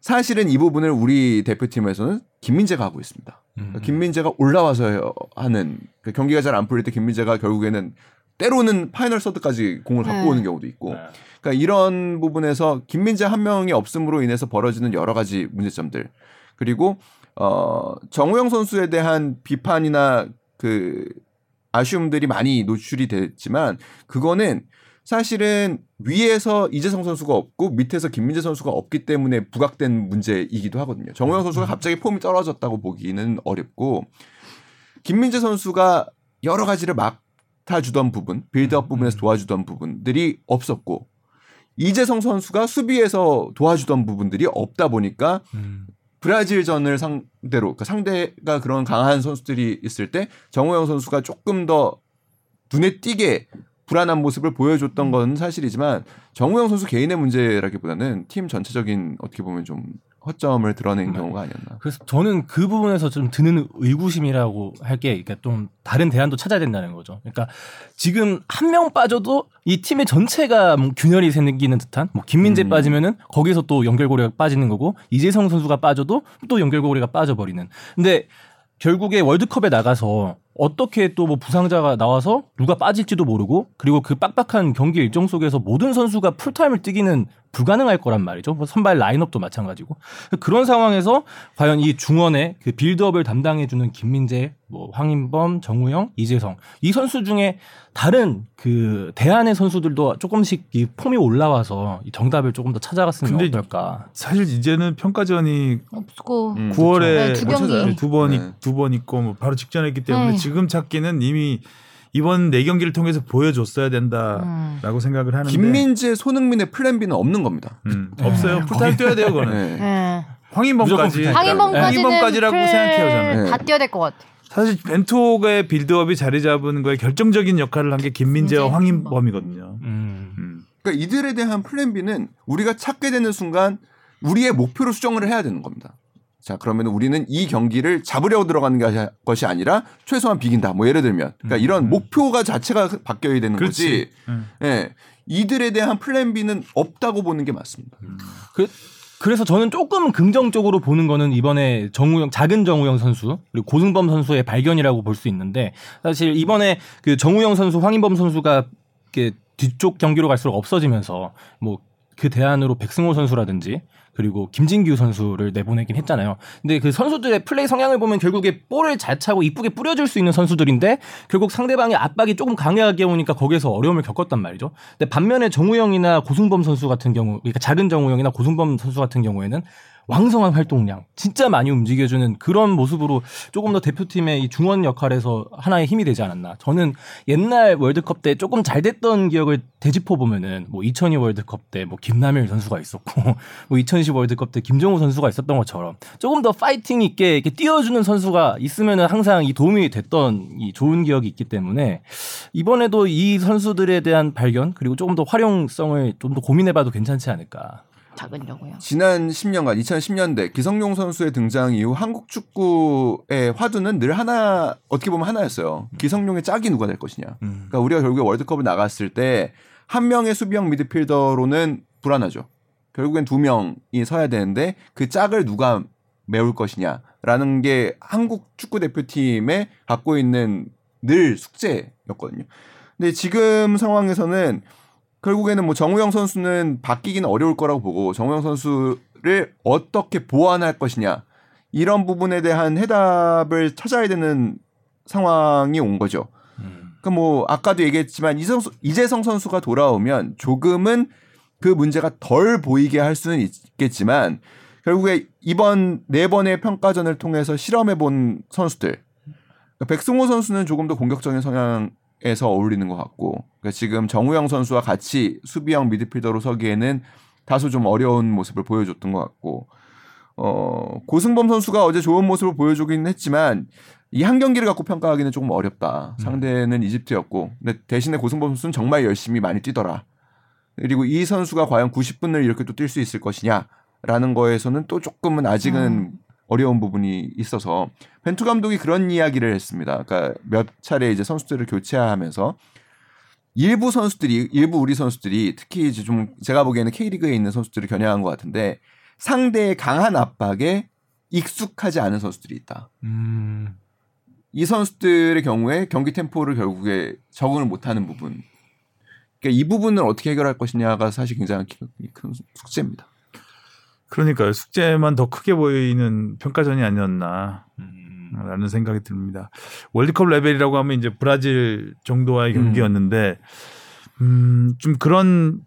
사실은 이 부분을 우리 대표팀에서는 김민재가 하고 있습니다. 그러니까 김민재가 올라와서 하는 그러니까 경기가 잘 안 풀릴 때 김민재가 결국에는 때로는 final third까지 공을 갖고 네. 오는 경우도 있고 네. 그러니까 이런 부분에서 김민재 한 명이 없음으로 인해서 벌어지는 여러 가지 문제점들 그리고 어 정우영 선수에 대한 비판이나 그 아쉬움들이 많이 노출이 됐지만 그거는 사실은 위에서 이재성 선수가 없고 밑에서 김민재 선수가 없기 때문에 부각된 문제이기도 하거든요. 정우영 선수가 갑자기 폼이 떨어졌다고 보기는 어렵고 김민재 선수가 여러 가지를 맡아주던 부분, 빌드업 부분에서 도와주던 부분들이 없었고 이재성 선수가 수비에서 도와주던 부분들이 없다 보니까 음. 브라질전을 상대로 그러니까 상대가 그런 강한 선수들이 있을 때 정호영 선수가 조금 더 눈에 띄게 불안한 모습을 보여줬던 건 사실이지만 정우영 선수 개인의 문제라기보다는 팀 전체적인 어떻게 보면 좀 허점을 드러낸 네. 경우가 아니었나. 그래서 저는 그 부분에서 좀 드는 의구심이라고 할 게 그러니까 좀 다른 대안도 찾아야 된다는 거죠. 그러니까 지금 한 명 빠져도 이 팀의 전체가 뭐 균열이 생기는 듯한 뭐 김민재 음. 빠지면은 거기서 또 연결고리가 빠지는 거고 이재성 선수가 빠져도 또 연결고리가 빠져버리는. 근데 결국에 월드컵에 나가서 어떻게 또 뭐 부상자가 나와서 누가 빠질지도 모르고 그리고 그 빡빡한 경기 일정 속에서 모든 선수가 풀타임을 뛰기는 불가능할 거란 말이죠. 뭐 선발 라인업도 마찬가지고 그런 상황에서 과연 이 중원의 그 build-up을 담당해주는 김민재, 뭐 황인범, 정우영, 이재성 이 선수 중에 다른 그 대안의 선수들도 조금씩 이 폼이 올라와서 이 정답을 조금 더 찾아갔으면 근데 어떨까. 사실 이제는 평가전이 없고 음, 9월에 네, 두 경기. 두번 네. 두번 있고 뭐 바로 직전에 있기 때문에 네. 지금 찾기는 이미 이번 네 경기를 통해서 보여줬어야 된다라고 음. 생각을 하는데 김민재, 손흥민의 plan B는 없는 겁니다. 음, 없어요. 풀타임 뛰어야 돼요, 그거는. 네. 네. 황인범까지 황인범까지는 황인범까지라고 플- 생각해요, 저는. 네. 다 뛰어야 될 것 같아. 사실 벤투호의 build-up이 자리 잡은 거에 결정적인 역할을 한 게 김민재와 김민재, 황인범이거든요. 음. 음. 그러니까 이들에 대한 plan B는 우리가 찾게 되는 순간 우리의 목표로 수정을 해야 되는 겁니다. 자, 그러면 우리는 이 경기를 잡으려고 들어가는 게- 것이 아니라 최소한 비긴다. 뭐 예를 들면. 그러니까 이런 목표가 자체가 바뀌어야 되는 거지. 그렇지. 음. 예. 이들에 대한 plan B는 없다고 보는 게 맞습니다. 그, 그래서 저는 조금 긍정적으로 보는 거는 이번에 정우영 작은 정우영 선수 그리고 고승범 선수의 발견이라고 볼 수 있는데 사실 이번에 그 정우영 선수, 황인범 선수가 이렇게 뒤쪽 경기로 갈수록 없어지면서 뭐 그 대안으로 백승호 선수라든지 그리고 김진규 선수를 내보내긴 했잖아요. 근데 그 선수들의 플레이 성향을 보면 결국에 볼을 잘 차고 이쁘게 뿌려줄 수 있는 선수들인데 결국 상대방의 압박이 조금 강하게 오니까 거기에서 어려움을 겪었단 말이죠. 근데 반면에 정우영이나 고승범 선수 같은 경우, 그러니까 작은 정우영이나 고승범 선수 같은 경우에는 왕성한 활동량, 진짜 많이 움직여주는 그런 모습으로 조금 더 대표팀의 이 중원 역할에서 하나의 힘이 되지 않았나. 저는 옛날 월드컵 때 조금 잘 됐던 기억을 되짚어 보면은 뭐 2002 월드컵 때 뭐 김남일 선수가 있었고 뭐 2010 월드컵 때 김정우 선수가 있었던 것처럼 조금 더 파이팅 있게 이렇게 뛰어주는 선수가 있으면은 항상 이 도움이 됐던 이 좋은 기억이 있기 때문에 이번에도 이 선수들에 대한 발견 그리고 조금 더 활용성을 좀 더 고민해봐도 괜찮지 않을까. 작은 경우요. 지난 10년간 2010년대 기성용 선수의 등장 이후 한국 축구의 화두는 늘 하나 어떻게 보면 하나였어요. 기성용의 짝이 누가 될 것이냐. 음. 그러니까 우리가 결국에 월드컵을 나갔을 때 한 명의 수비형 미드필더로는 불안하죠. 결국엔 두 명이 서야 되는데 그 짝을 누가 메울 것이냐라는 게 한국 축구 대표팀에 갖고 있는 늘 숙제였거든요. 근데 지금 상황에서는 결국에는 뭐 정우영 선수는 바뀌기는 어려울 거라고 보고 정우영 선수를 어떻게 보완할 것이냐 이런 부분에 대한 해답을 찾아야 되는 상황이 온 거죠. 음. 그러니까 뭐 아까도 얘기했지만 이성, 이재성 선수가 돌아오면 조금은 그 문제가 덜 보이게 할 수는 있겠지만 결국에 이번 네 번의 평가전을 통해서 실험해 본 선수들 그러니까 백승호 선수는 조금 더 공격적인 성향 에서 어울리는 것 같고 그러니까 지금 정우영 선수와 같이 수비형 미드필더로 서기에는 다소 좀 어려운 모습을 보여줬던 것 같고 어 고승범 선수가 어제 좋은 모습을 보여주긴 했지만 이 한 경기를 갖고 평가하기는 조금 어렵다. 상대는 이집트였고, 근데 대신에 고승범 선수는 정말 열심히 많이 뛰더라. 그리고 이 선수가 과연 90분을 이렇게 또 뛸 수 있을 것이냐라는 거에서는 또 조금은 아직은 음. 어려운 부분이 있어서 벤투 감독이 그런 이야기를 했습니다. 그러니까 몇 차례 이제 선수들을 교체하면서 일부 선수들이 일부 우리 선수들이 특히 이제 좀 제가 보기에는 K리그에 있는 선수들을 겨냥한 것 같은데 상대의 강한 압박에 익숙하지 않은 선수들이 있다. 음. 이 선수들의 경우에 경기 템포를 결국에 적응을 못하는 부분. 그러니까 이 부분을 어떻게 해결할 것이냐가 사실 굉장히 큰 숙제입니다. 그러니까요. 숙제만 더 크게 보이는 평가전이 아니었나. 음. 라는 생각이 듭니다. 월드컵 레벨이라고 하면 이제 브라질 정도와의 음. 경기였는데, 음, 좀 그런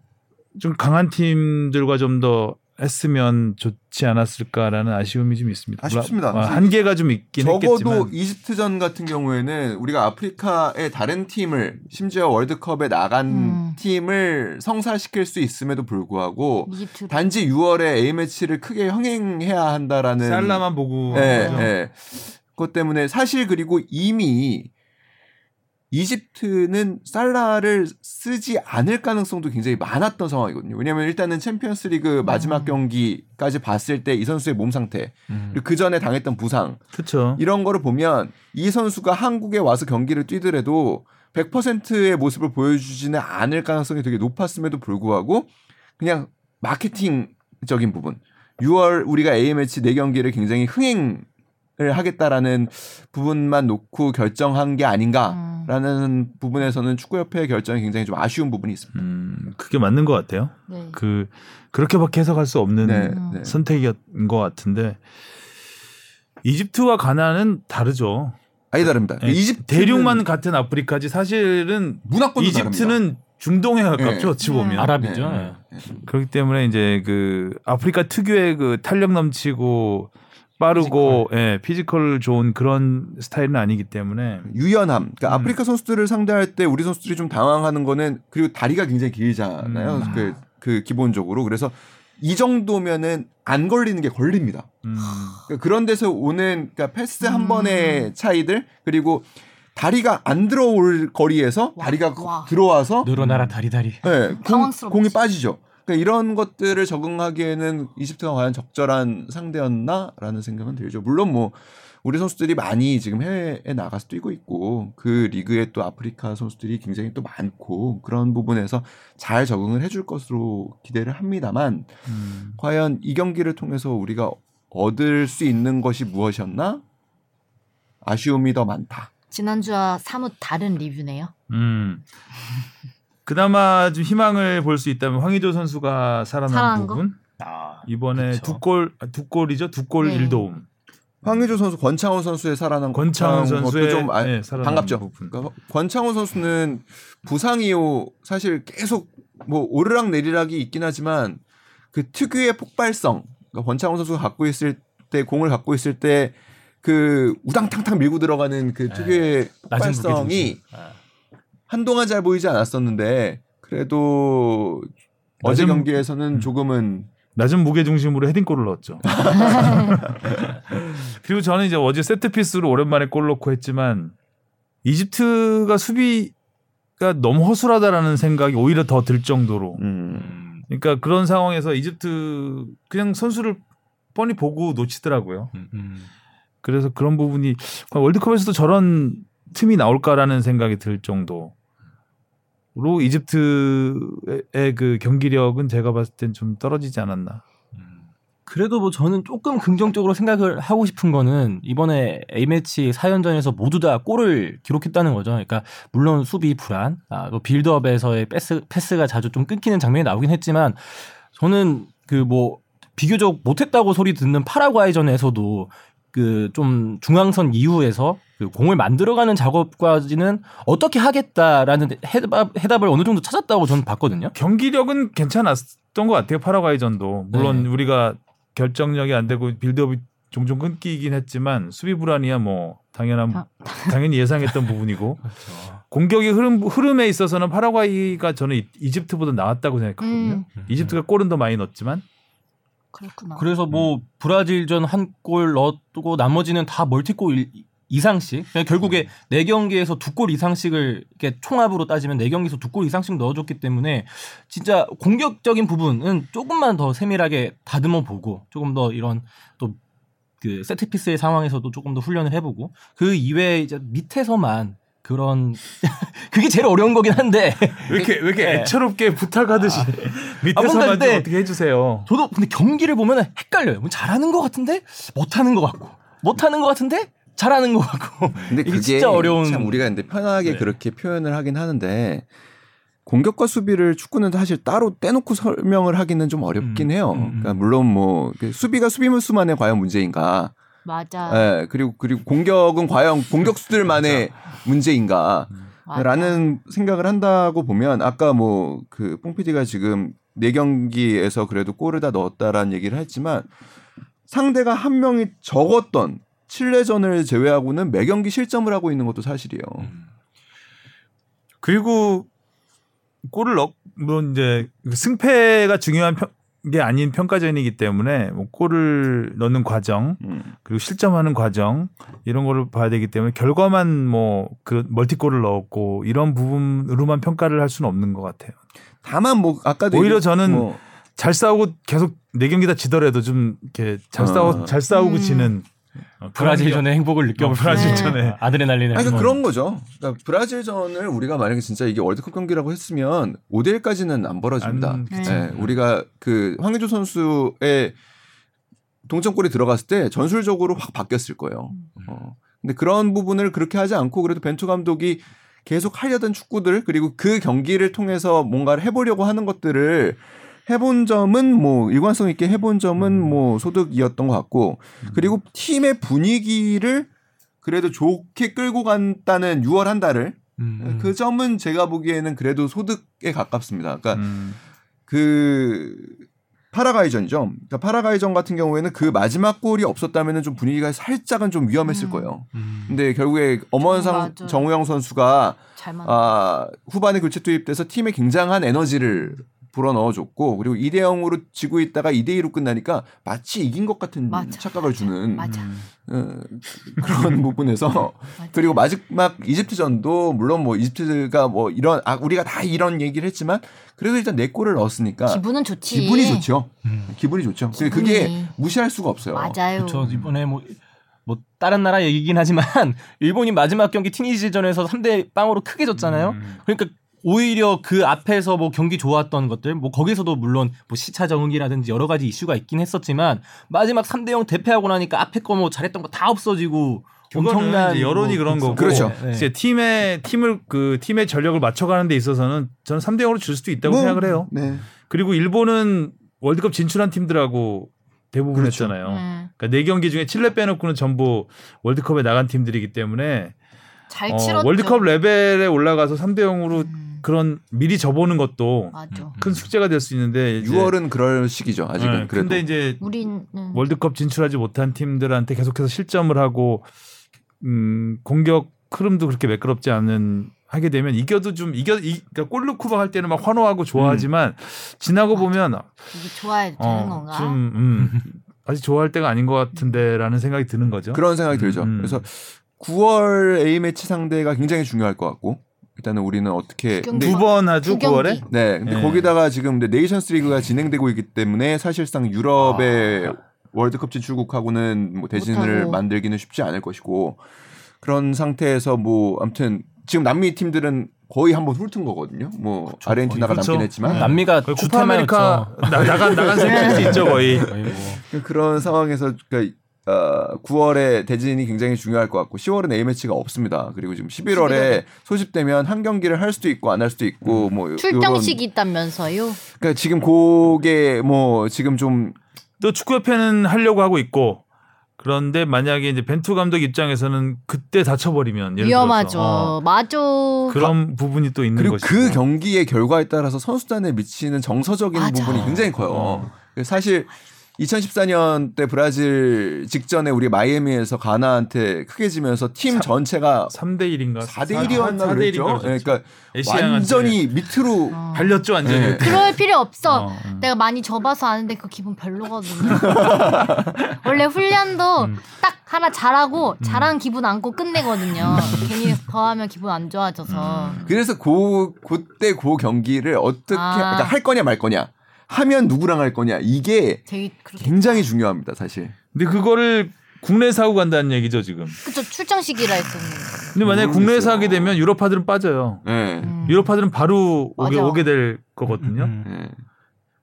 좀 강한 팀들과 좀 더 했으면 좋지 않았을까라는 아쉬움이 좀 있습니다. 아쉽습니다. 아, 한계가 좀 있긴 적어도 했겠지만. 이집트전 같은 경우에는 우리가 아프리카의 다른 팀을 심지어 월드컵에 나간 음. 팀을 성사시킬 수 있음에도 불구하고 이집트 단지 6월에 A 매치를 크게 흥행해야 한다라는 살라만 보고. 예, 하죠. 예. 그것 때문에 사실 그리고 이미 이집트는 살라를 쓰지 않을 가능성도 굉장히 많았던 상황이거든요. 왜냐하면 일단은 챔피언스 리그 마지막 음. 경기까지 봤을 때 이 선수의 몸 상태 음. 그리고 그 전에 당했던 부상 그렇죠. 이런 거를 보면 이 선수가 한국에 와서 경기를 뛰더라도 100%의 모습을 보여주지는 않을 가능성이 되게 높았음에도 불구하고 그냥 마케팅적인 부분 6월 우리가 A매치 4경기를 굉장히 흥행을 하겠다라는 부분만 놓고 결정한 게 음. 아닌가라는 부분에서는 축구협회의 결정이 굉장히 좀 아쉬운 부분이 있습니다. 음, 그게 맞는 것 같아요. 네. 그 그렇게밖에 해석할 수 없는 네, 음. 네. 선택이었던 것 같은데 이집트와 가나는 다르죠. 아니 다릅니다. 네, 이집트 대륙만 같은 아프리카지 사실은 문화권도 이집트는 다릅니다. 중동에 가깝죠. 네. 어찌 보면. 음. 아랍이죠. 네. 예. 그렇기 때문에 이제 그 아프리카 특유의 그 탄력 넘치고 빠르고 예, physical 좋은 그런 스타일은 아니기 때문에 유연함. 그러니까 음. 아프리카 선수들을 상대할 때 우리 선수들이 좀 당황하는 거는 그리고 다리가 굉장히 길잖아요. 음. 그, 그 기본적으로 그래서 이 정도면은 안 걸리는 게 걸립니다. 음, 그러니까 그런 데서 오는 그러니까 패스 한 음. 번의 차이들 그리고 다리가 안 들어올 거리에서 와, 다리가 와. 들어와서 늘어나라 다리 다리. 네, 공. 공이 빠지죠. 그러니까 이런 것들을 적응하기에는 이집트가 과연 적절한 상대였나라는 생각은 들죠. 물론 뭐 우리 선수들이 많이 지금 해외에 나가서 뛰고 있고 그 리그에 또 아프리카 선수들이 굉장히 또 많고 그런 부분에서 잘 적응을 해줄 것으로 기대를 합니다만 음. 과연 이 경기를 통해서 우리가 얻을 수 있는 것이 무엇이었나? 아쉬움이 더 많다. 지난주와 사뭇 다른 리뷰네요. 음. 그나마 좀 희망을 볼 수 있다면 황의조 선수가 살아난? 부분 아, 이번에. 두 골 두 골이죠 두골 네. 일 1도움 황의조 선수, 권창훈 선수의 살아난 권창훈 선수의 좀 아- 네, 살아난 반갑죠. 부분. 그러니까 권창훈 선수는 부상 이후 사실 계속 뭐 오르락 내리락이 있긴 하지만 그 특유의 폭발성, 그러니까 권창훈 선수가 갖고 있을 때 공을 갖고 있을 때 그 우당탕탕 밀고 들어가는 그 특유의 낮은 폭발성이. 아. 한동안 잘 보이지 않았었는데 그래도 어제 낮은- 경기에서는 음. 조금은 낮은 무게 중심으로 헤딩골을 넣었죠. 그리고 저는 이제 어제 세트 피스로 오랜만에 골 넣고 했지만 이집트가 수비가 너무 허술하다라는 생각이 오히려 더 들 정도로 음, 음, 그러니까 그런 상황에서 이집트 그냥 선수를 뻔히 보고 놓치더라고요. 음, 음. 그래서 그런 부분이 월드컵에서도 저런 틈이 나올까라는 생각이 들 정도 로 이집트의 그 경기력은 제가 봤을 땐 좀 떨어지지 않았나. 그래도 뭐 저는 조금 긍정적으로 생각을 하고 싶은 거는 이번에 A매치 4연전에서 모두 다 골을 기록했다는 거죠. 그러니까 물론 수비 불안, 아, 또 빌드업에서의 패스, 패스가 자주 좀 끊기는 장면이 나오긴 했지만 저는 그 뭐 비교적 못했다고 소리 듣는 파라과이전에서도 그 좀 중앙선 이후에서 그 공을 만들어가는 작업까지는 어떻게 하겠다라는 해답, 해답 을 어느 정도 찾았다고 저는 봤거든요. 경기력은 괜찮았던 것 같아요. 파라과이전도 물론 네. 우리가 결정력이 안 되고 빌드업이 종종 끊기긴 했지만 수비 불안이야 뭐 당연한 다- 당연히 예상했던 부분이고 공격의 흐름 흐름에 있어서는 파라과이가 저는 이- 이집트보다 나았다고 생각하거든요. 음, 이집트가 골은 더 많이 넣었지만 그렇구나. 그래서 뭐 브라질전 한 골 넣었고 나머지는 다 멀티골 일- 이상씩. 그러니까 결국에 네 경기에서 두 골 이상씩을 이렇게 총합으로 따지면 네 경기에서 두 골 이상씩 넣어줬기 때문에 진짜 공격적인 부분은 조금만 더 세밀하게 다듬어 보고 조금 더 이런 또 그 세트 피스의 상황에서도 조금 더 훈련을 해보고 그 이외에 이제 밑에서만 그런 그게 제일 어려운 거긴 한데. 왜 이렇게 왜 이렇게 네. 애처롭게 부탁하듯이 아, 밑에서만 뭔가 좀 어떻게 해주세요. 저도 근데 경기를 보면 헷갈려요. 뭐 잘하는 것 같은데? 못하는 것 같고. 못하는 것 같은데 잘하는 것 같고 근데 이게 그게 진짜 어려운- 참 우리가 근데 편하게 네. 그렇게 표현을 하긴 하는데 공격과 수비를 축구는 사실 따로 떼놓고 설명을 하기는 좀 어렵긴 음, 해요. 음, 음. 그러니까 물론 뭐그 수비가 수비물수만의 과연 문제인가? 맞아. 예, 그리고 그리고 공격은 과연 공격수들만의 문제인가? 맞아. 라는 생각을 한다고 보면 아까 뭐 그 뽕피디가 지금 네 경기에서 그래도 골을 다 넣었다라는 얘기를 했지만 상대가 한 명이 적었던 칠레전을 제외하고는 매 경기 실점을 하고 있는 것도 사실이에요. 그리고 골을 넣 물론 이제 승패가 중요한 편- 게 아닌 평가전이기 때문에 뭐 골을 넣는 과정 음. 그리고 실점하는 과정 이런 거를 봐야 되기 때문에 결과만 뭐 그 멀티골을 넣었고 이런 부분으로만 평가를 할 수는 없는 것 같아요. 다만 뭐 아까도 오히려 저는 뭐 잘 싸우고 계속 네 경기 다 지더라도 좀 이렇게 잘 싸우 어. 잘 싸우고 음. 지는 어, 브라질전의 행복을 느껴볼 어, 수 브라질전에. 있는 아드레날린을 아니, 그러니까 한번. 그런 거죠. 그러니까 브라질전을 우리가 만약에 진짜 이게 월드컵 경기라고 했으면 5대 1까지는 안 벌어집니다. 안- 그쵸. 예, 우리가 그 황의조 선수의 동점골이 들어갔을 때 전술적으로 확 바뀌었을 거예요. 어. 근데 그런 부분을 그렇게 하지 않고 그래도 벤투 감독이 계속 하려던 축구들 그리고 그 경기를 통해서 뭔가를 해보려고 하는 것들을 해본 점은 뭐 일관성 있게 해본 점은 뭐 소득이었던 것 같고 그리고 팀의 분위기를 그래도 좋게 끌고 간다는 6월 한 달을 음. 그 점은 제가 보기에는 그래도 소득에 가깝습니다. 그러니까 음. 그 파라과이전이죠. 그러니까 파라과이전 같은 경우에는 그 마지막 골이 없었다면 좀 분위기가 살짝은 좀 위험했을 음. 거예요. 음. 근데 결국에 엄원상. 정우영 선수가. 아, 후반에 교체 투입돼서 팀에 굉장한 에너지를 불어 넣어줬고 그리고 2대 0으로 지고 있다가 2대 2로 끝나니까 마치 이긴 것 같은 맞아, 착각을 주는 맞아. 음. 어, 그런 부분에서. 그리고 마지막 이집트전도 물론 뭐 이집트가 뭐 이런 아 우리가 다 이런 얘기를 했지만 그래도 일단 네 골을 넣었으니까 기분은 좋지. 기분이 좋죠. 음. 기분이 좋죠. 기분이. 그게 무시할 수가 없어요. 맞아요. 그렇죠. 이번에 뭐, 뭐 다른 나라 얘기긴 하지만 일본이 마지막 경기 티니지전에서 3대 빵으로 크게 졌잖아요. 음. 그러니까 오히려 그 앞에서 뭐 경기 좋았던 것들 뭐 거기서도 물론 뭐 시차 적응이라든지 여러 가지 이슈가 있긴 했었지만 마지막 3대 0 대패하고 나니까 앞에 거 뭐 잘했던 거 다 없어지고 엄청난 이제 여론이 뭐 그런 거고 그렇죠. 네. 이제 팀의 팀을 그 팀의 전력을 맞춰가는 데 있어서는 저는 3대 0으로 줄 수도 있다고 뭐, 생각을 해요. 네. 그리고 일본은 월드컵 진출한 팀들하고 대부분 그렇죠. 했잖아요. 음. 그러니까 네 경기 중에 칠레 빼놓고는 전부 월드컵에 나간 팀들이기 때문에 잘 어. 월드컵 레벨에 올라가서 3대 0으로 음. 그런 미리 접어는 것도 맞아. 큰 숙제가 될 수 있는데 이제- 6월은 그럴 시기죠. 아직은 네, 그래도. 근데 이제 우리는 월드컵 진출하지 못한 팀들한테 계속해서 실점을 하고 음, 공격 흐름도 그렇게 매끄럽지 않은 하게 되면 이겨도 좀 이겨 이, 그러니까 골 넣고 막할 때는 막 환호하고 좋아하지만 지나고 보면 이게 되는 어, 건가? 좀 음, 아직 좋아할 때가 아닌 것 같은데라는 생각이 드는 거죠. 그런 생각이 들죠. 음. 그래서 9월 A 매치 상대가 굉장히 중요할 것 같고 일단은 우리는 어떻게 두 근데 두번 하죠 두 경기. 9월에. 네, 근데 네. 거기다가 지금 이제 네이션스 리그가 진행되고 있기 때문에 사실상 유럽의 아. 월드컵 진출국하고는 뭐 대진을 못하고. 만들기는 쉽지 않을 것이고 그런 상태에서 뭐 아무튼 지금 남미 팀들은 거의 한번 훑은 거거든요. 뭐 아르헨티나가 그렇죠. 남긴 했지만 네. 남미가 거의 코파. 아메리카 나, 나간 나간 수 있죠 거의. 거의 뭐. 그런 상황에서 그러니까 어, 9월에 대진이 굉장히 중요할 것 같고 10월은 A 매치가 없습니다. 그리고 지금 11월에 11월에. 소집되면 한 경기를 할 수도 있고 안 할 수도 있고 뭐 요- 출정식이 있다면서요? 그러니까 지금 그게 뭐 지금 좀 또 축구협회는 하려고 하고 있고 그런데 만약에 이제 벤투 감독 입장에서는 그때 다쳐버리면 예를 위험하죠. 들어서, 어, 맞아. 그런 부분이 또 있는 그리고 것이고 그 경기의 결과에 따라서 선수단에 미치는 정서적인 맞아. 부분이 굉장히 커요. 어. 사실 2014년 때 브라질 직전에 우리 마이애미에서 가나한테 크게 지면서 팀 사- 전체가 3대 1인가 4대 1이었나 4대 1인가 그랬죠. 네, 그러니까 완전히 밑으로 어. 발렸죠 완전히. 네. 그럴 필요 없어. 어, 음. 내가 많이 접어서 아는데 그 기분 별로거든요. 원래 훈련도 음. 딱 하나 잘하고 잘한 기분 안고 끝내거든요. 괜히 더하면 기분 안 좋아져서. 음. 그래서 고 그때 고 경기를 어떻게 아. 그러니까 할 거냐 말 거냐 하면 누구랑 할 거냐 이게 굉장히 중요합니다 사실. 근데 그거를 국내에서 하고 간다는 얘기죠 지금. 그쵸 출정식이라 했었는데. 근데 만약에 모르겠어요. 국내에서 하게 되면 유럽파들은 빠져요. 네. 음. 유럽파들은 바로 오게. 오게 될 거거든요. 음. 네.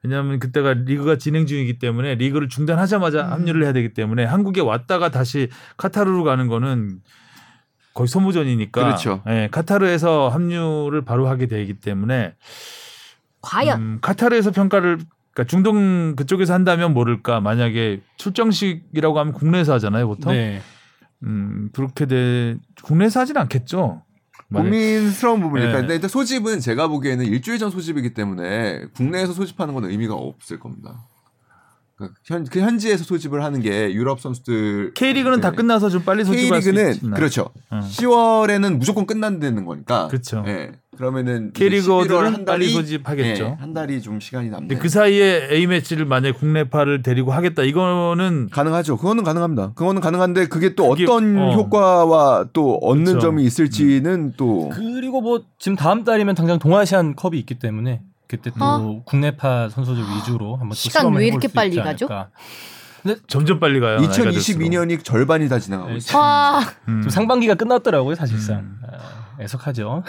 왜냐하면 그때가 리그가 진행 중이기 때문에 리그를 중단하자마자 음. 합류를 해야 되기 때문에 한국에 왔다가 다시 카타르로 가는 거는 거의 소모전이니까. 그렇죠. 예, 카타르에서 합류를 바로 하게 되기 때문에 과연 음, 카타르에서 평가를 그러니까 중동 그쪽에서 한다면 모를까 만약에 출정식이라고 하면 국내에서 하잖아요 보통. 네. 음 그렇게 돼 국내에서 하진 않겠죠. 고민스러운 부분이니까. 네. 근데 일단 소집은 제가 보기에는 일주일 전 소집이기 때문에 국내에서 소집하는 건 의미가 없을 겁니다. 그러니까 현, 그 현지에서 소집을 하는 게 유럽 선수들 K리그는 다 끝나서 좀 빨리 소집할 수 K리그는 있나. 그렇죠. 응. 10월에는 무조건 끝난다는 거니까. 그렇죠. 예. 그러면은 11월 한 빨리 달이- 소집하겠죠. 네, 한 달이 좀 시간이 근데 남네. 그 사이에 A 매치를 만약 국내파를 데리고 하겠다 이거는 가능하죠. 그거는 가능합니다. 그거는 가능한데 그게 또 그게- 어떤 어. 효과와 또 얻는 그렇죠. 점이 있을지는 또 그리고 뭐 지금 다음 달이면 당장 동아시안 컵이 있기 때문에 그때 또 어? 국내파 선수들 위주로 한번 또 시간 왜 이렇게 수 빨리 가죠? 않을까. 점점 빨리 가요. 나이가 들수록. 2022년이 절반이 다 지나가고 네, 있어요. 와 음. 좀 상반기가 끝났더라고요 사실상 음. 아, 애석하죠.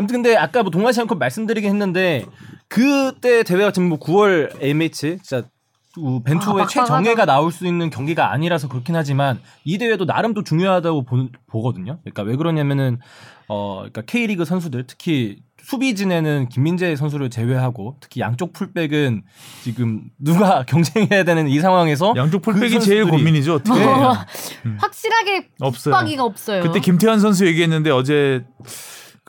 아무튼 근데 아까 뭐 동아시안컵 말씀드리긴 했는데 그때 대회가 지금 뭐 9월 A 매치 진짜 우- 벤투의 아, 최정예가 나올 수 있는 경기가 아니라서 그렇긴 하지만 이 대회도 나름 또 중요하다고 보, 보거든요. 그러니까 왜 그러냐면은 어 그러니까 K리그 선수들 특히 수비진에는 김민재 선수를 제외하고 특히 양쪽 풀백은 지금 누가 경쟁해야 되는 이 상황에서 양쪽 그 풀백이 제일 선수들이- 고민이죠. 어떻게 네. 해요? 확실하게 없어요. 없어요. 그때 김태환 선수 얘기했는데 어제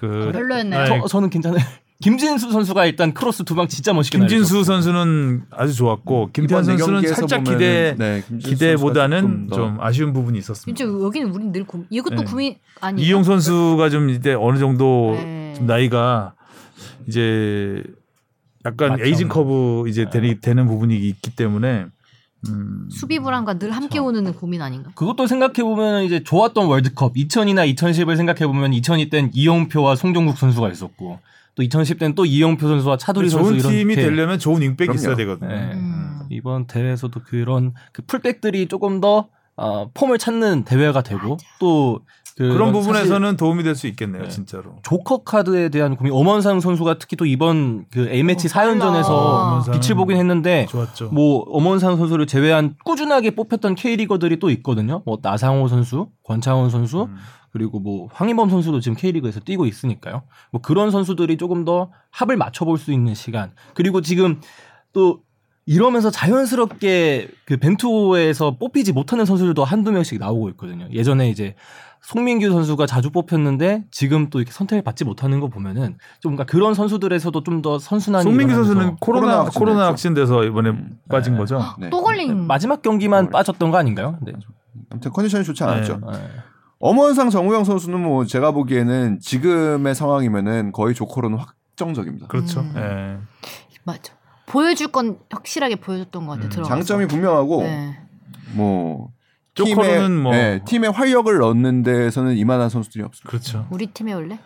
그 별로였나요? 네, 저, 저는 괜찮아요. 김진수 선수가 일단 크로스 두 방 진짜 멋있게 김진수. 선수는 아주 좋았고 김태환 이번 선수는 살짝 보면은, 기대 네, 기대보다는 좀 아쉬운 부분이 있었습니다. 진짜 여기는 우린 늘 고민. 이것도 네. 고민 아니. 이용 선수가 좀 이제 어느 정도 네. 좀 나이가 이제 약간 맞죠. aging curve 이제 네. 되는 부분이 있기 때문에 음, 수비 불안과 늘 함께 오는 고민 아닌가? 그것도 생각해 보면 이제 좋았던 월드컵 2000이나 2010을 생각해 보면 2002 땐 이영표와 송정국 선수가 있었고 또 2010 때는 또 이영표 선수와 차두리 선수 좋은 이런 팀이. 되려면 좋은 윙백이 그럼요. 있어야 되거든요. 네. 음. 이번 대회에서도 그런 그 풀백들이 조금 더 어, 폼을 찾는 대회가 되고 또 그 그런 부분에서는 도움이 될 수 있겠네요, 네. 진짜로. 조커 카드에 대한 고민 엄원상 선수가 특히 또 이번 그 A 매치 어. 4연전에서 엄원상은 빛을 보긴 했는데 좋았죠. 뭐 엄원상 선수를 제외한 꾸준하게 뽑혔던 K리거들이 또 있거든요. 뭐 나상호 선수, 권창훈 선수, 음. 그리고 뭐 황희범 선수도 지금 K리그에서 뛰고 있으니까요. 뭐 그런 선수들이 조금 더 합을 맞춰 볼 수 있는 시간. 그리고 지금 또 이러면서 자연스럽게 그 벤투에서 뽑히지 못하는 선수들도 한두 명씩 나오고 있거든요. 예전에 이제 송민규 선수가 자주 뽑혔는데 지금 또 이렇게 선택을 받지 못하는 거 보면은 좀 뭔가 그런 선수들에서도 좀 더 선순환이 일어나면서 선수는 코로나 코로나 코로나 확진 확진돼서 이번에 빠진 네. 거죠. 네. 또 걸린. 마지막 경기만 네. 빠졌던 거 아닌가요? 네. 아무튼 컨디션이 좋지 않았죠. 네. 네. 엄원상 정우영 선수는 뭐 제가 보기에는 지금의 상황이면은 거의 조커로는 확정적입니다. 그렇죠. 음. 예. 맞아. 보여줄 건 확실하게 보여줬던 것 같아. 음. 장점이 분명하고 네. 뭐 팀의, 뭐- 네, 팀의 활력을 넣는 데에서는 이만한 선수들이 없습니다. 그렇죠. 우리 팀에 올래?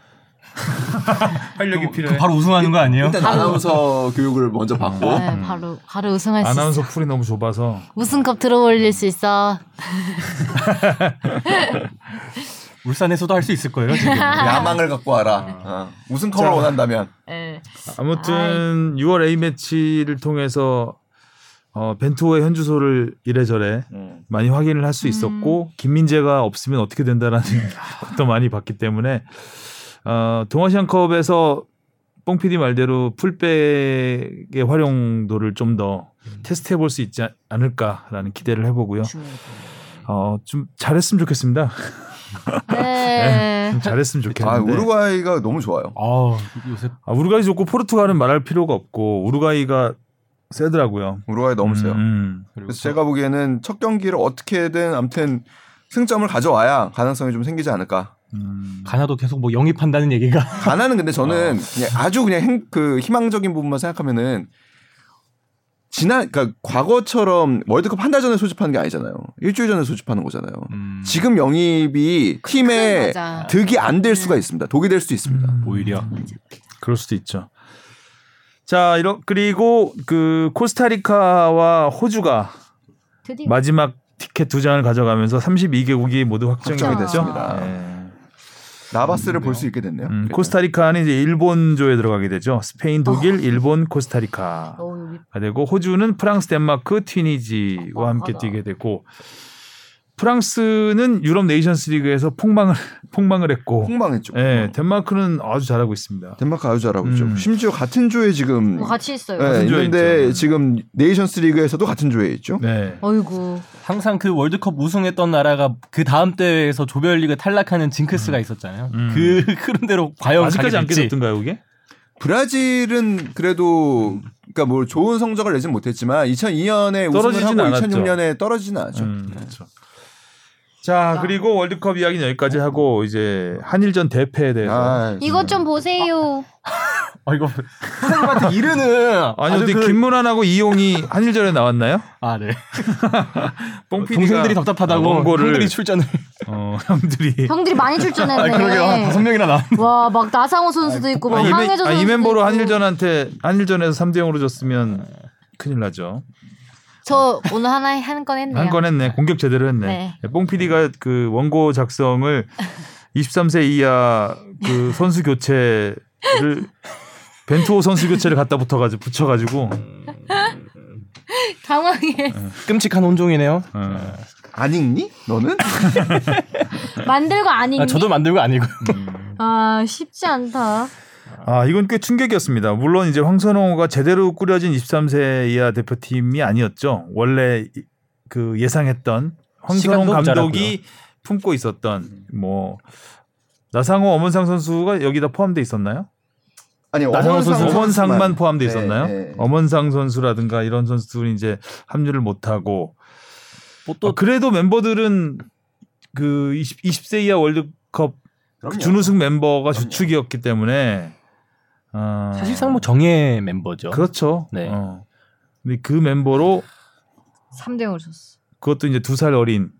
활력이 그 바로 우승하는 거 아니에요? 일단 아나운서 교육을 먼저 받고 음. 네, 바로 바로 우승할 수 아나운서 있어. 풀이 너무 좁아서 우승컵 들어올릴 수 있어. 울산에서도 할 수 있을 거예요. 지금. 야망을 갖고 와라. 어, 우승컵을 자. 원한다면 네. 아무튼 6월 A 매치를 통해서 어, 벤투의 현 주소를 이래저래 많이 확인을 할 수 있었고 김민재가 없으면 어떻게 된다라는 것도 많이 봤기 때문에 어, 동아시안컵에서 뽕 PD 말대로 풀백의 활용도를 좀 더 테스트해 볼 수 있지 않- 않을까라는 기대를 해보고요. 어, 좀 잘했으면 좋겠습니다. 네. 좀 잘했으면 아, 좋겠는데. 우루과이가 너무 좋아요. 아 요새 아, 우루과이 좋고 포르투갈은 말할 필요가 없고 우루과이가 세더라고요. 우루과이 너무 세요. 음, 그리고 그래서 제가 보기에는 첫 경기를 어떻게든 아무튼 승점을 가져와야 가능성이 좀 생기지 않을까. 음. 가나도 계속 뭐 영입한다는 얘기가 가나는 근데 저는 그냥 아주 그냥 행, 그 희망적인 부분만 생각하면은 지난 그러니까 과거처럼 월드컵 한 달 전에 소집하는 게 아니잖아요. 일주일 전에 소집하는 거잖아요. 음, 지금 영입이 팀에. 득이 안 될 수가 있습니다. 독이 될수 있습니다. 음. 오히려 그럴 수도 있죠. 자, 이런 그리고 그 코스타리카와 호주가 드디어 마지막 티켓 두 장을 가져가면서 32개국이 모두 확정이 확정이 됐죠. 됐습니다. 네. 나바스를 볼 수 있게 됐네요. 음. 코스타리카는 이제 일본조에 들어가게 되죠. 스페인, 독일, 일본, 코스타리카가 어, 여기 되고 호주는 프랑스, 덴마크, 튀니지와 어, 함께. 뛰게 되고 프랑스는 유럽 네이션스 리그에서 폭망을 폭망을 했고 폭망했죠. 예, 덴마크는 아주 잘하고 있습니다. 덴마크 아주 잘하고 있죠. 음. 심지어 같은 조에 지금 뭐 같이 있어요. 네, 같은 조에 있는데 있죠. 지금 네이션스 리그에서도 같은 조에 있죠. 네. 어이구. 항상 그 월드컵 우승했던 나라가 그 다음 대회에서 조별리그 탈락하는 징크스가 있었잖아요. 음. 그 흐름대로 과연 아직까지 안. 깨졌던가요, 그게? 브라질은 그래도 그러니까 뭐 좋은 성적을 내진 못했지만 2002년에 우승을 떨어지진 하고 않았죠. 2006년에 떨어지지는 않았죠. 음, 그렇죠. 자 그리고 월드컵 이야기는 여기까지 하고 이제 한일전 대패에 대해서 아, 이것 좀 보세요. 아 이거 선생님한테 이르는 아니 어디 그- 김문환하고 이용이 한일전에 나왔나요? 아 네. 뽕 PD가 동생들이 답답하다고 원고를- 형들이 출전을 어, 형들이 형들이 많이 아 출전했네. 그러게요 한 다섯 명이나 나. 와, 막 나상호 선수도 있고, 막 아, 이, 뭐 황혜조 멤- 아, 선수도 이 멤버로 있고. 한일전한테 한일전에서 3대 0으로 졌으면 큰일 나죠. 저 오늘 하나 한 건 했네요. 한 건 했네. 공격 제대로 했네. 네. 뽕 PD가 그 원고 작성을 23세 이하 그 선수 교체를 벤투호 선수 교체를 갖다 붙어가지고 붙여가지고 당황해. 끔찍한 혼종이네요. 어, 안 읽니? 너는? 만들고 아니니? 아, 저도 만들고 아니고. 아, 쉽지 않다. 아 이건 꽤 충격이었습니다. 물론 이제 황선홍가 제대로 꾸려진 23세 이하 대표팀이 아니었죠. 원래 이- 그 예상했던 황선홍 감독이 품고 있었던 뭐 나상호 엄원상 선수가 여기다 포함돼 있었나요? 아니 나상호 선수. 엄원상만 포함돼 네, 있었나요? 네. 엄원상 선수라든가 이런 선수들이 이제 합류를 못 하고 뭐또또 그래도 멤버들은 그 20, 20세 이하 월드컵 그럼요. 준우승 멤버가 그럼요. 주축이었기 때문에 어, 사실상 뭐 정예 멤버죠. 그렇죠. 네. 어. 근데 그 멤버로 3대 0을 줬어. 그것도 이제 두 살 어린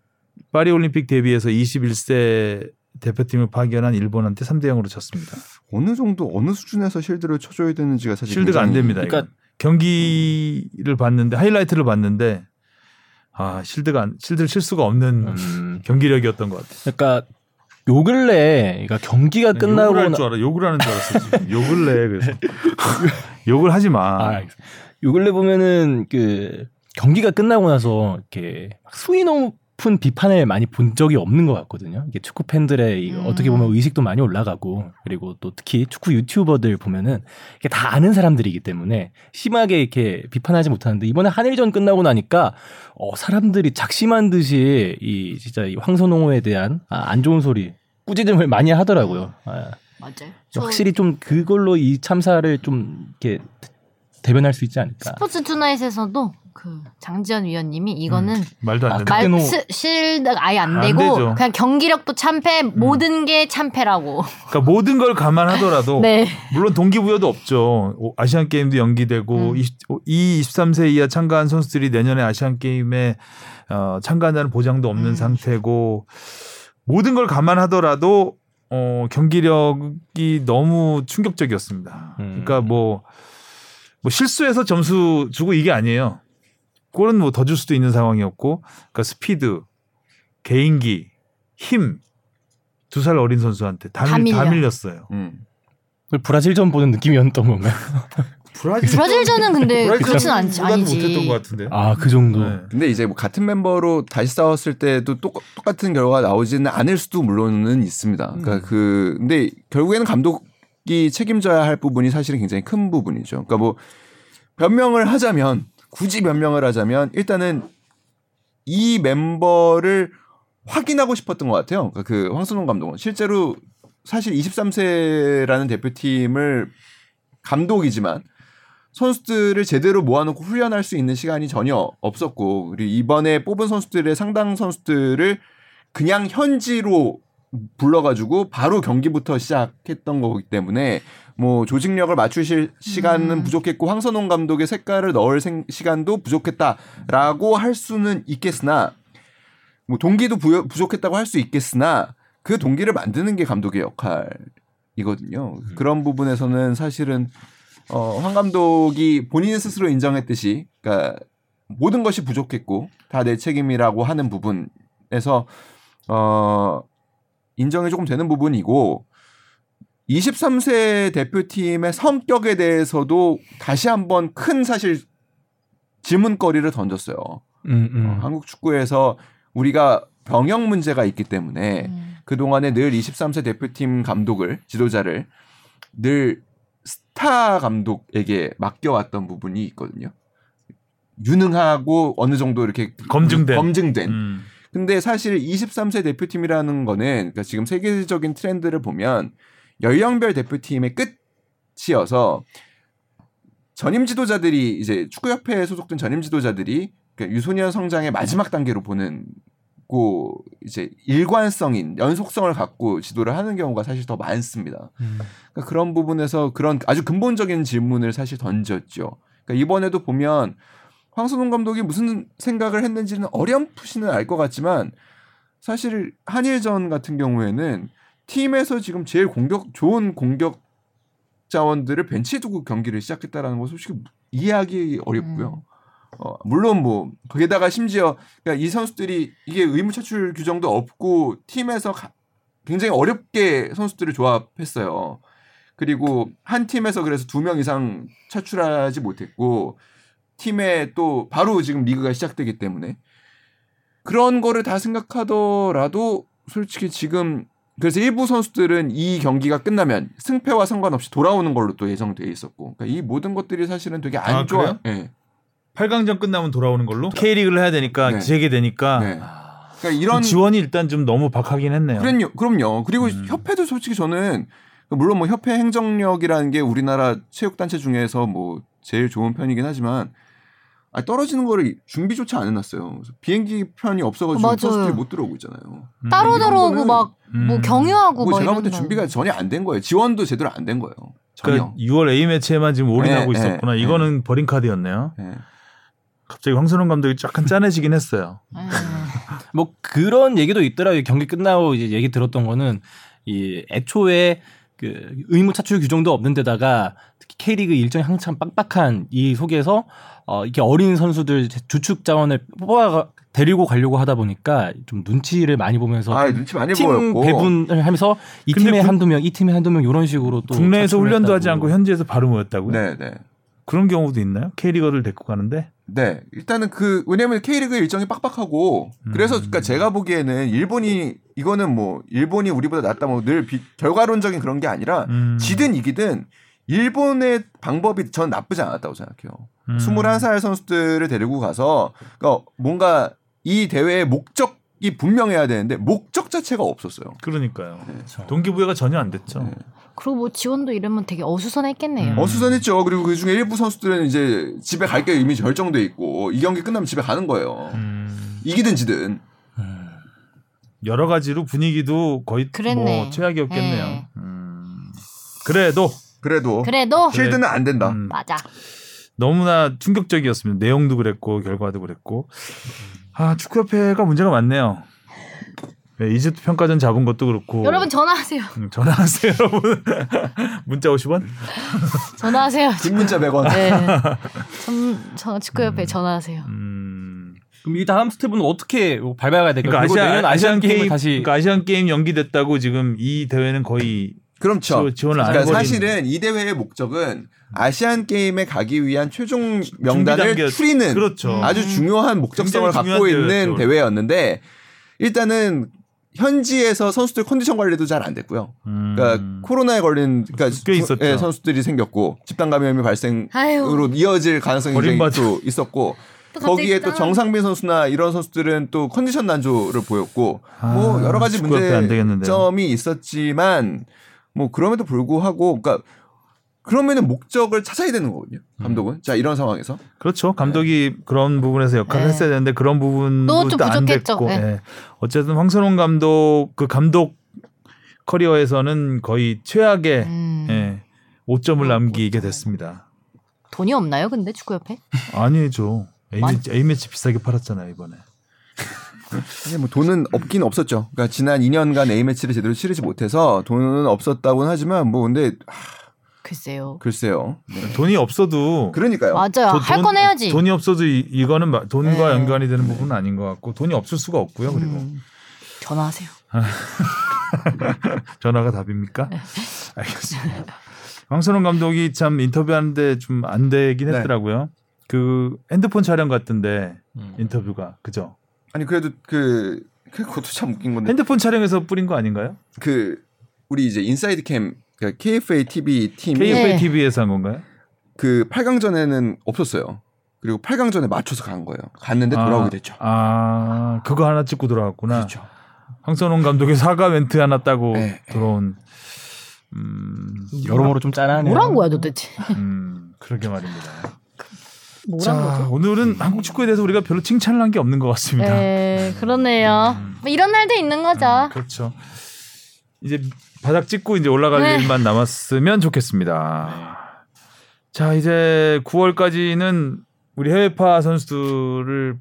파리 올림픽 데뷔해서 21세 대표팀을 파견한 일본한테 3대 0으로 졌습니다. 어느 정도 어느 수준에서 실드를 쳐줘야 되는지가 사실 실드가 안 굉장히- 됩니다. 그러니까- 이건. 경기를 봤는데 하이라이트를 봤는데 아 실드가 안, 실드를 칠 수가 없는 음, 경기력이었던 것 같아요. 그러니까 요 근래 그러니까 경기가 끝나고 욕을 할 나- 줄 알아. 욕을 하는 줄 알았어. 지금. 욕을 내 그래서 욕을 하지 마. 아. 요 근래 보면은 그 경기가 끝나고 나서 이렇게 막 수위 높은 비판을 많이 본 적이 없는 것 같거든요. 이게 축구 팬들의 이 음. 어떻게 보면 의식도 많이 올라가고 그리고 또 특히 축구 유튜버들 보면은 이게 다 아는 사람들이기 때문에 심하게 이렇게 비판하지 못하는데 이번에 한일전 끝나고 나니까 어, 사람들이 작심한 듯이 이 진짜 이 황선홍호에 대한 아, 안 좋은 소리 꾸짖음을 많이 하더라고요. 아, 맞아요. 확실히 좀 그걸로 이 참사를 좀 이렇게 대변할 수 있지 않을까. 스포츠 투나잇에서도 그 장지현 위원님이 이거는 말도 안 아, 스- shield 아예 안 안 되고 되죠. 그냥 경기력도 참패 모든 게 참패라고. 그러니까 모든 걸 감안하더라도 네. 물론 동기부여도 없죠. 오, 아시안 게임도 연기되고 음. 이, 이 23세 이하 참가한 선수들이 내년에 아시안 게임에 어, 참가한다는 보장도 없는 음. 상태고 모든 걸 감안하더라도 어, 경기력이 너무 충격적이었습니다. 음. 그러니까 뭐, 뭐 실수해서 점수 주고 이게 아니에요. 골은 뭐 더 줄 수도 있는 상황이었고, 그러니까 스피드, 개인기, 힘 두 살 어린 선수한테 다, 다 밀, 다 밀려. 밀렸어요. 음. 브라질전 보는 느낌이었던 건가요? 브라질 브라질전은 근데 그렇진 않지 못했던 아니지. 것 같은데. 아그 정도. 네. 근데 이제 뭐 같은 멤버로 다시 싸웠을 때도 똑, 똑같은 결과가 나오지는 않을 수도 물론은 있습니다. 음. 그러니까 그 근데 결국에는 감독이 책임져야 할 부분이 사실은 굉장히 큰 부분이죠. 그러니까 뭐 변명을 하자면 굳이 변명을 하자면 일단은 이 멤버를 확인하고 싶었던 것 같아요. 그러니까 그 황선홍 감독은 실제로 사실 23세라는 대표팀을 감독이지만 선수들을 제대로 모아놓고 훈련할 수 있는 시간이 전혀 없었고 그리고 이번에 뽑은 선수들의 상당 선수들을 그냥 현지로 불러가지고 바로 경기부터 시작했던 거기 때문에 뭐 조직력을 맞추실 시간은 음. 부족했고 황선홍 감독의 색깔을 넣을 생- 시간도 부족했다라고 할 수는 있겠으나 뭐 동기도 부여, 부족했다고 할 수 있겠으나 그 동기를 만드는 게 감독의 역할이거든요. 그런 부분에서는 사실은 어, 황 감독이 본인 스스로 인정했듯이, 그러니까 모든 것이 부족했고 다 내 책임이라고 하는 부분에서 어, 인정이 조금 되는 부분이고 23세 대표팀의 성격에 대해서도 다시 한번 큰 사실 질문거리를 던졌어요. 음, 음. 어, 한국 축구에서 우리가 병역 문제가 있기 때문에 음. 그동안에 늘 23세 대표팀 감독을 지도자를 늘 스타 감독에게 맡겨왔던 부분이 있거든요. 유능하고 어느 정도 이렇게 검증된. 검증된. 음. 근데 사실 23세 대표팀이라는 거는 그러니까 지금 세계적인 트렌드를 보면 연령별 대표팀의 끝이어서 전임 지도자들이 이제 축구협회에 소속된 전임 지도자들이 그러니까 유소년 성장의 마지막 단계로 보는 있고 이제 일관성인 연속성을 갖고 지도를 하는 경우가 사실 더 많습니다. 음. 그러니까 그런 부분에서 그런 아주 근본적인 질문을 사실 던졌죠. 그러니까 이번에도 보면 황선홍 감독이 무슨 생각을 했는지는 어렴풋이는 알 것 같지만 사실 한일전 같은 경우에는 팀에서 지금 제일 공격 좋은 공격 자원들을 벤치에 두고 경기를 시작했다라는 거 솔직히 이해하기 어렵고요. 어, 물론 뭐 거기다가 심지어 그러니까 이 선수들이 이게 의무 차출 규정도 없고 팀에서 가- 굉장히 어렵게 선수들을 조합했어요. 그리고 한 팀에서 그래서 두 명 이상 차출하지 못했고 팀에 또 바로 지금 리그가 시작되기 때문에 그런 거를 다 생각하더라도 솔직히 지금 그래서 일부 선수들은 이 경기가 끝나면 승패와 상관없이 돌아오는 걸로 또 예정돼 있었고 그러니까 이 모든 것들이 사실은 되게 안 아, 좋아. 그래요? 예. 8강전 끝나면 돌아오는 걸로 K리그를 해야 되니까 네. 재개되니까 네. 그러니까 이런 그 지원이 일단 좀 너무 박하긴 했네요. 그럼요, 그럼요. 그리고 음. 협회도 솔직히 저는 물론 뭐 협회 행정력이라는 게 우리나라 체육 단체 중에서 뭐 제일 좋은 편이긴 하지만 아, 떨어지는 거를 준비조차 안 해놨어요. 그래서 비행기 편이 없어가지고 맞아요. 선수들이 못 들어오고 있잖아요. 음. 따로 들어오고 막뭐 음. 경유하고 뭐막 제가 볼 때 준비가 전혀 안 된 거예요. 지원도 제대로 안 된 거예요. 전혀. 그러니까 6월 A 매치에만 지금 올인하고 네, 있었구나. 네, 이거는 버린 카드였네요. 예. 갑자기 황선홍 감독이 약간 짠해지긴 했어요. 음. 뭐 그런 얘기도 있더라고요. 경기 끝나고 이제 얘기 들었던 거는 이 애초에 그 의무 차출 규정도 없는 데다가 K리그 일정이 한참 빡빡한 이 속에서 어 이렇게 어린 선수들 주축 자원을 뽑아 데리고 가려고 하다 보니까 좀 눈치를 많이 보면서 아 눈치 많이 팀 보였고 배분을 하면서 이 팀에 국- 한두 명, 이 팀에 한두 명 이런 식으로 또 국내에서 훈련도 했다고. 하지 않고 현지에서 바로 모였다고요? 네, 네. 그런 경우도 있나요? K리거를 데리고 가는데? 네. 일단은 그 왜냐면 K리그 일정이 빡빡하고 그래서 그러니까 제가 보기에는 일본이 이거는 뭐 일본이 우리보다 낫다 뭐 늘 결과론적인 그런 게 아니라 음. 지든 이기든 일본의 방법이 전 나쁘지 않았다고 생각해요. 음. 21살 선수들을 데리고 가서 그러니까 뭔가 이 대회의 목적이 분명해야 되는데 목적 자체가 없었어요. 그러니까요. 그렇죠. 동기부여가 전혀 안 됐죠. 네. 그리고 뭐 지원도 이러면 되게 어수선했겠네요. 음. 어수선했죠. 그리고 그 중에 일부 선수들은 이제 집에 갈 게 이미 결정돼 있고 이 경기 끝나면 집에 가는 거예요. 음. 이기든 지든. 음. 여러 가지로 분위기도 거의 그랬네. 뭐 최악이었겠네요. 네. 음. 그래도 그래도 그래도 그래. 실드는 안 된다. 음, 맞아. 너무나 충격적이었습니다. 내용도 그랬고 결과도 그랬고. 아 축구협회가 문제가 많네요. 네, 이집트 평가전 잡은 것도 그렇고. 여러분 전화하세요. 음, 전화하세요, 여러분. 문자 50원? 전화하세요. 긴 문자 100원. 네. 전, 저 축구협회 전화하세요. 음. 그럼 이 다음 스텝은 어떻게 밟아야 될까요? 그러니까 아시안, 아시안 게임 다시 그러니까 아시안 게임 연기됐다고 지금 이 대회는 거의 그렇죠. 지- 지원을 안 그러니까 사실은 이 대회의 목적은 아시안 게임에 가기 위한 최종 명단을 단계- 추리는 그렇죠. 아주 중요한 목적성을 갖고 중요한 있는 대회였죠. 대회였는데 일단은 현지에서 선수들 컨디션 관리도 잘 안 됐고요. 음. 그러니까 코로나에 걸린 그러니까 꽤 있었죠. 예, 선수들이 생겼고 집단 감염이 발생으로 이어질 가능성이 굉장히 있었고 또 거기에 또. 정상빈 선수나 이런 선수들은 또 컨디션 난조를 보였고 뭐 아, 여러 가지. 문제점이 있었지만 뭐 그럼에도 불구하고 그러니까 그러면은 목적을 찾아야 되는 거거든요. 감독은 자 이런 상황에서 그렇죠. 감독이 그런 부분에서 역할을 네. 했어야 되는데 그런 부분도 또또 안. 됐고. 네. 예. 어쨌든 황선홍 감독 그 감독 커리어에서는 거의 최악의 음. 예, 5점을 남기게 됐습니다. 돈이 없나요, 근데 축구협회? 아니죠. 많- A매치, A매치 비싸게 팔았잖아요 이번에. 사실 뭐 돈은 없긴 없었죠. 그러니까 지난 2년간 A 매치를 제대로 치르지 못해서 돈은 없었다고는 하지만 뭐 근데 아, 글쎄요. 글쎄요. 네. 돈이 없어도 그러니까요. 맞아요. 도- 할 돈- 건 해야지. 돈이 없어도 이, 이거는 마- 돈과 네. 연관이 되는 부분은 아닌 것 같고 돈이 없을 수가 없고요. 그리고 음. 전화하세요. 전화가 답입니까? 네. 알겠습니다. 황선홍 감독이 참 인터뷰하는데 좀 안 되긴 네. 했더라고요. 그 핸드폰 촬영 같던데 음. 인터뷰가 그죠? 아니 그래도 그 그것도 참 웃긴 건데 핸드폰 촬영에서 뿌린 거 아닌가요? 그 우리 이제 Inside Cam 그러니까 KFA TV 팀이 KFA 네. TV에서 한 건가요? 그 8강전에는 없었어요. 그리고 8강전에 맞춰서 간 거예요. 갔는데 돌아오게 됐죠. 아 그거 하나 찍고 돌아갔구나. 그렇죠. 황선홍 감독의 사과 멘트 하나 따고 네. 들어온. 음, 여러모로 좀 짠하네요. 뭐란 거야 도대체? 음, 그러게 말입니다. 뭐란 자, 거죠? 오늘은 한국 축구에 대해서 우리가 별로 칭찬을 한 게 없는 것 같습니다. 네, 그러네요. 뭐 이런 날도 있는 거죠. 그렇죠. 이제 바닥 찍고 이제 올라갈 네. 일만 남았으면 좋겠습니다. 자, 이제 9월까지는 우리 해외파 선수들은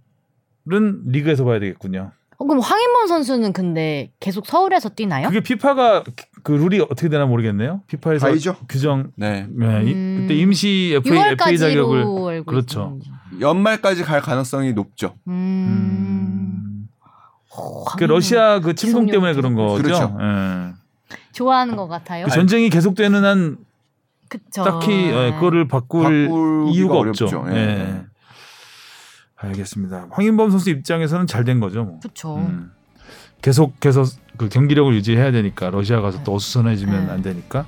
리그에서 봐야 되겠군요. 어, 그럼 황인범 선수는 근데 계속 서울에서 뛰나요? 그게 피파가 그 룰이 어떻게 되나 모르겠네요. 피파에서 가이죠? 규정 네. 네, 이- 음. 그때 임시 FA, FA 6월까지로 자격을 그렇죠. 연말까지 갈 가능성이 높죠. 음. 음. 오, 그 러시아 그 침공 때문에 그런 거죠. 그렇죠. 예. 좋아하는 것 같아요. 그 전쟁이 계속되는 한 그쵸. 딱히 예, 그거를 바꿀 이유가 어렵죠. 없죠. 예. 예. 알겠습니다. 황인범 선수 입장에서는 잘 된 거죠. 뭐. 그쵸. 음. 계속해서 그 경기력을 유지해야 되니까 러시아 가서 또 어수선해지면 네. 안 되니까.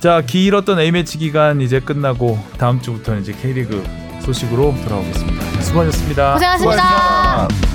자 길었던 A 매치 기간 이제 끝나고 다음 주부터는 이제 K리그 소식으로 돌아오겠습니다. 수고하셨습니다. 고생하셨습니다. 수고하셨습니다.